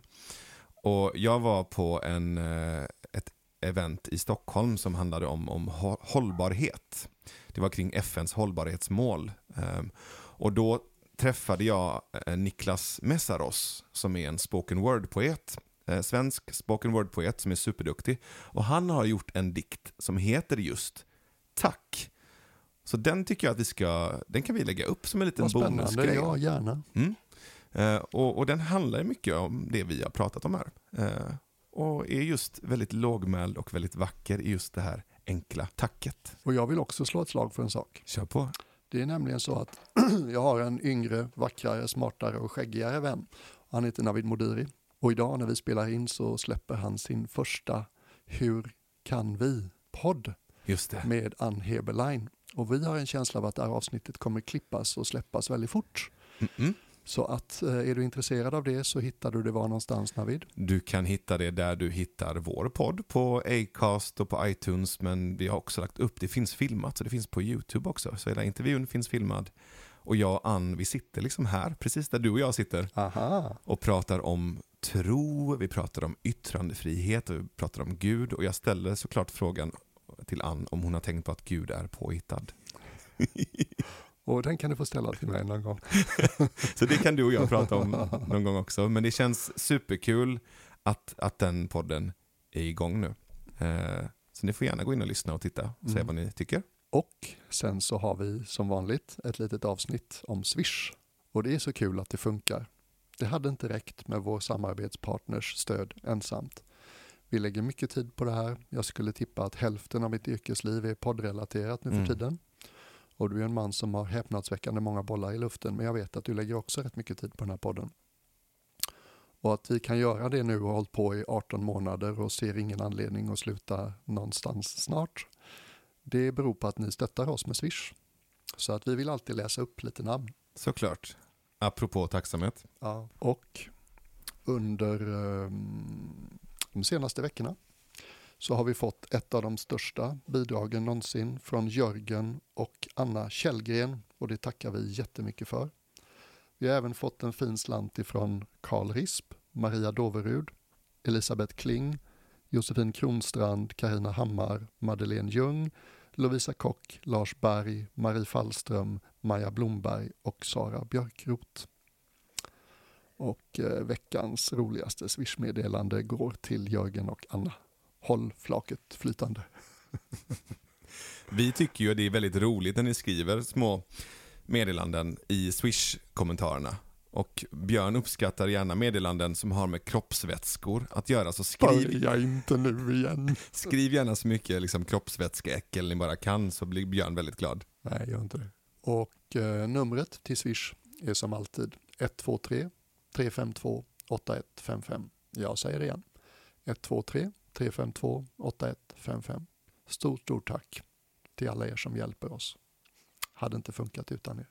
Och jag var på en, eh, ett event i Stockholm som handlade om, om hå- hållbarhet. Det var kring FNs hållbarhetsmål. Ehm, Och då träffade jag eh, Niklas Messaros som är en spoken word-poet. Eh, Svensk spoken word-poet som är superduktig. Och han har gjort en dikt som heter just Tack. Så den tycker jag att vi ska, den kan vi lägga upp som en liten bonusgrej. ja gärna. Mm. Eh, och, och den handlar mycket om det vi har pratat om här. Eh, och är just väldigt lågmäld och väldigt vacker i just det här enkla tacket. Och jag vill också slå ett slag för en sak. Kör på. Det är nämligen så att [CLEARS THROAT] jag har en yngre, vackrare, smartare och skäggigare vän. Han heter Navid Modiri. Och idag när vi spelar in så släpper han sin första Hur kan vi-podd med Ann Heberlein. Och vi har en känsla av att det här avsnittet kommer klippas och släppas väldigt fort. Mm-mm. Så att eh, är du intresserad av det så hittar du det var någonstans Navid. Du kan hitta det där du hittar vår podd på Acast och på iTunes. Men vi har också lagt upp, det finns filmat så det finns på YouTube också. Så hela intervjun finns filmad. Och jag och Ann, vi sitter liksom här, precis där du och jag sitter. Aha, och pratar om tro, vi pratar om yttrandefrihet och vi pratar om Gud. Och jag ställer såklart frågan till Ann om hon har tänkt på att Gud är påhittad. [LAUGHS] och den kan du få ställa till mig någon gång. [LAUGHS] Så det kan du och jag prata om [LAUGHS] någon gång också. Men det känns superkul att, att den podden är igång nu. Eh, Så ni får gärna gå in och lyssna och titta och säga Mm. vad ni tycker. Och sen så har vi som vanligt ett litet avsnitt om Swish. Och det är så kul att det funkar. Det hade inte räckt med vår samarbetspartners stöd ensamt. Vi lägger mycket tid på det här. Jag skulle tippa att hälften av mitt yrkesliv är poddrelaterat nu för Mm. tiden. Och du är en man som har häpnadsväckande många bollar i luften, men jag vet att du lägger också rätt mycket tid på den här podden. Och att vi kan göra det nu och har hållit på i 18 månader och ser ingen anledning att sluta någonstans snart. Det beror på att ni stöttar oss med Swish. Så att vi vill alltid läsa upp lite namn. Såklart. Apropå tacksamhet. Ja. Och under ehm, de senaste veckorna så har vi fått ett av de största bidragen någonsin från Jörgen och Anna Källgren och det tackar vi jättemycket för. Vi har även fått en fin slant ifrån Karl Risp, Maria Doverud, Elisabeth Kling, Josefin Kronstrand, Karina Hammar, Madeleine Ljung, Lovisa Kock, Lars Berg, Marie Fallström, Maja Blomberg och Sara Björkrot. Och eh, veckans roligaste swishmeddelande går till Jörgen och Anna. Håll flaket flytande. [LAUGHS] Vi tycker ju att det är väldigt roligt när ni skriver små meddelanden i Swish-kommentarerna. Och Björn uppskattar gärna meddelanden som har med kroppsvätskor att göra. Så skriv, Börja inte nu igen. skriv gärna så mycket liksom, kroppsvätskeäckel ni bara kan så blir Björn väldigt glad. Nej, gör inte det. Och eh, numret till Swish är som alltid 123 352 8155. Jag säger det igen. 123 352 8155. Stort, stort tack till alla er som hjälper oss. Hade inte funkat utan er.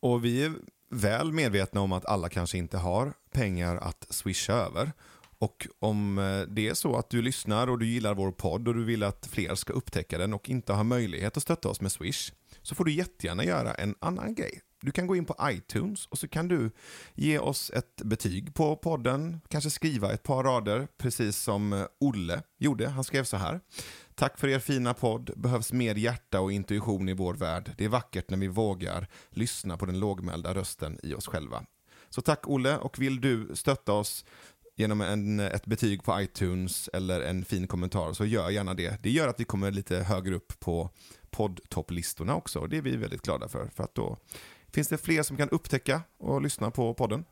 Och vi är väl medvetna om att alla kanske inte har pengar att swisha över. Och om eh, det är så att du lyssnar och du gillar vår podd och du vill att fler ska upptäcka den och inte har möjlighet att stötta oss med Swish så får du jättegärna göra en annan grej. Du kan gå in på iTunes och så kan du ge oss ett betyg på podden, kanske skriva ett par rader, precis som eh, Olle gjorde. Han skrev så här. Tack för er fina podd. Behövs mer hjärta och intuition i vår värld. Det är vackert när vi vågar lyssna på den lågmälda rösten i oss själva. Så tack Olle och vill du stötta oss genom en, ett betyg på iTunes eller en fin kommentar så gör gärna det. Det gör att vi kommer lite högre upp på poddtopplistorna också och det är vi väldigt glada för. För att då finns det fler som kan upptäcka och lyssna på podden.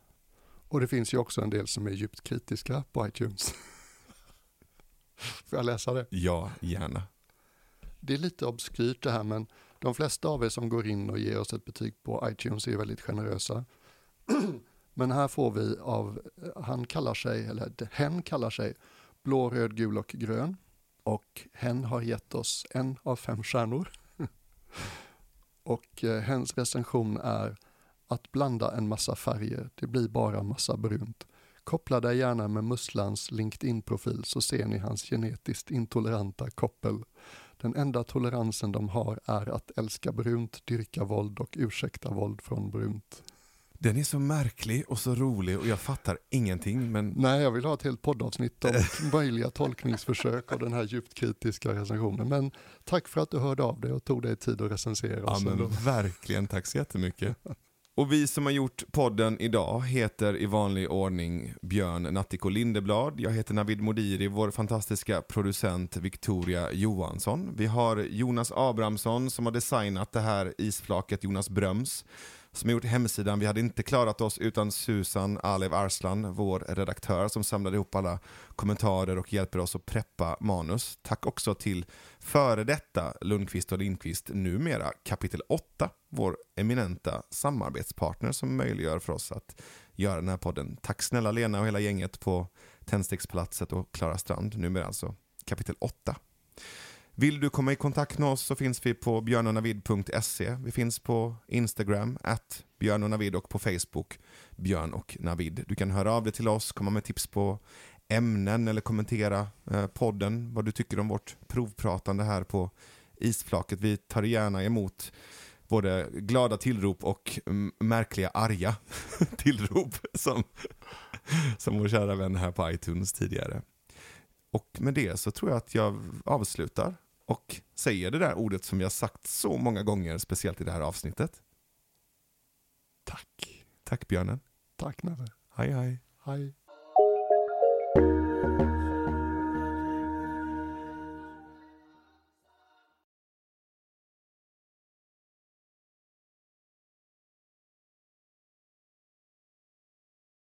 Och det finns ju också en del som är djupt kritiska på iTunes. [LAUGHS] Får jag läsa det? Ja, gärna. Det är lite obskyrt det här men de flesta av er som går in och ger oss ett betyg på iTunes är väldigt generösa. [CLEARS THROAT] Men här får vi av, han kallar sig, eller hen kallar sig blå, röd, gul och grön. Och hen har gett oss en av fem stjärnor. [LAUGHS] Och eh, hens recension är att blanda en massa färger, det blir bara massa brunt. Koppla dig gärna med musslans LinkedIn-profil så ser ni hans genetiskt intoleranta koppel. Den enda toleransen de har är att älska brunt, dyrka våld och ursäkta våld från brunt. Den är så märklig och så rolig och jag fattar ingenting. Men Nej, jag vill ha ett helt poddavsnitt om [LAUGHS] möjliga tolkningsförsök av den här djupt kritiska recensionen. Men tack för att du hörde av dig och tog dig tid att recensera ja, oss. men ändå. verkligen, tack så jättemycket. [LAUGHS] Och vi som har gjort podden idag heter i vanlig ordning Björn Nattiko Lindeblad. Jag heter Navid Modiri, vår fantastiska producent Victoria Johansson. Vi har Jonas Abrahamsson som har designat det här isflaket, Jonas Bröms som gjort hemsidan. Vi hade inte klarat oss utan Susan Alev Arslan, vår redaktör som samlade ihop alla kommentarer och hjälper oss att preppa manus. Tack också till före detta Lundqvist och Lindqvist, numera kapitel 8, vår eminenta samarbetspartner som möjliggör för oss att göra den här podden. Tack snälla Lena och hela gänget på Tändstickspalatset och Klara Strand, numera alltså kapitel 8. Vill du komma i kontakt med oss så finns vi på björnonavid.se. Vi finns på Instagram, at björnonavid och på Facebook, Björn och Navid. Du kan höra av dig till oss, komma med tips på ämnen eller kommentera eh, podden, vad du tycker om vårt provpratande här på isflaket. Vi tar gärna emot både glada tillrop och märkliga arga [LAUGHS] tillrop som, som vår kära vän här på iTunes tidigare. Och med det så tror jag att jag avslutar och säger det där ordet som jag sagt så många gånger, speciellt i det här avsnittet. Tack. Tack björnen. Tack Neve. Hej hej. Hej.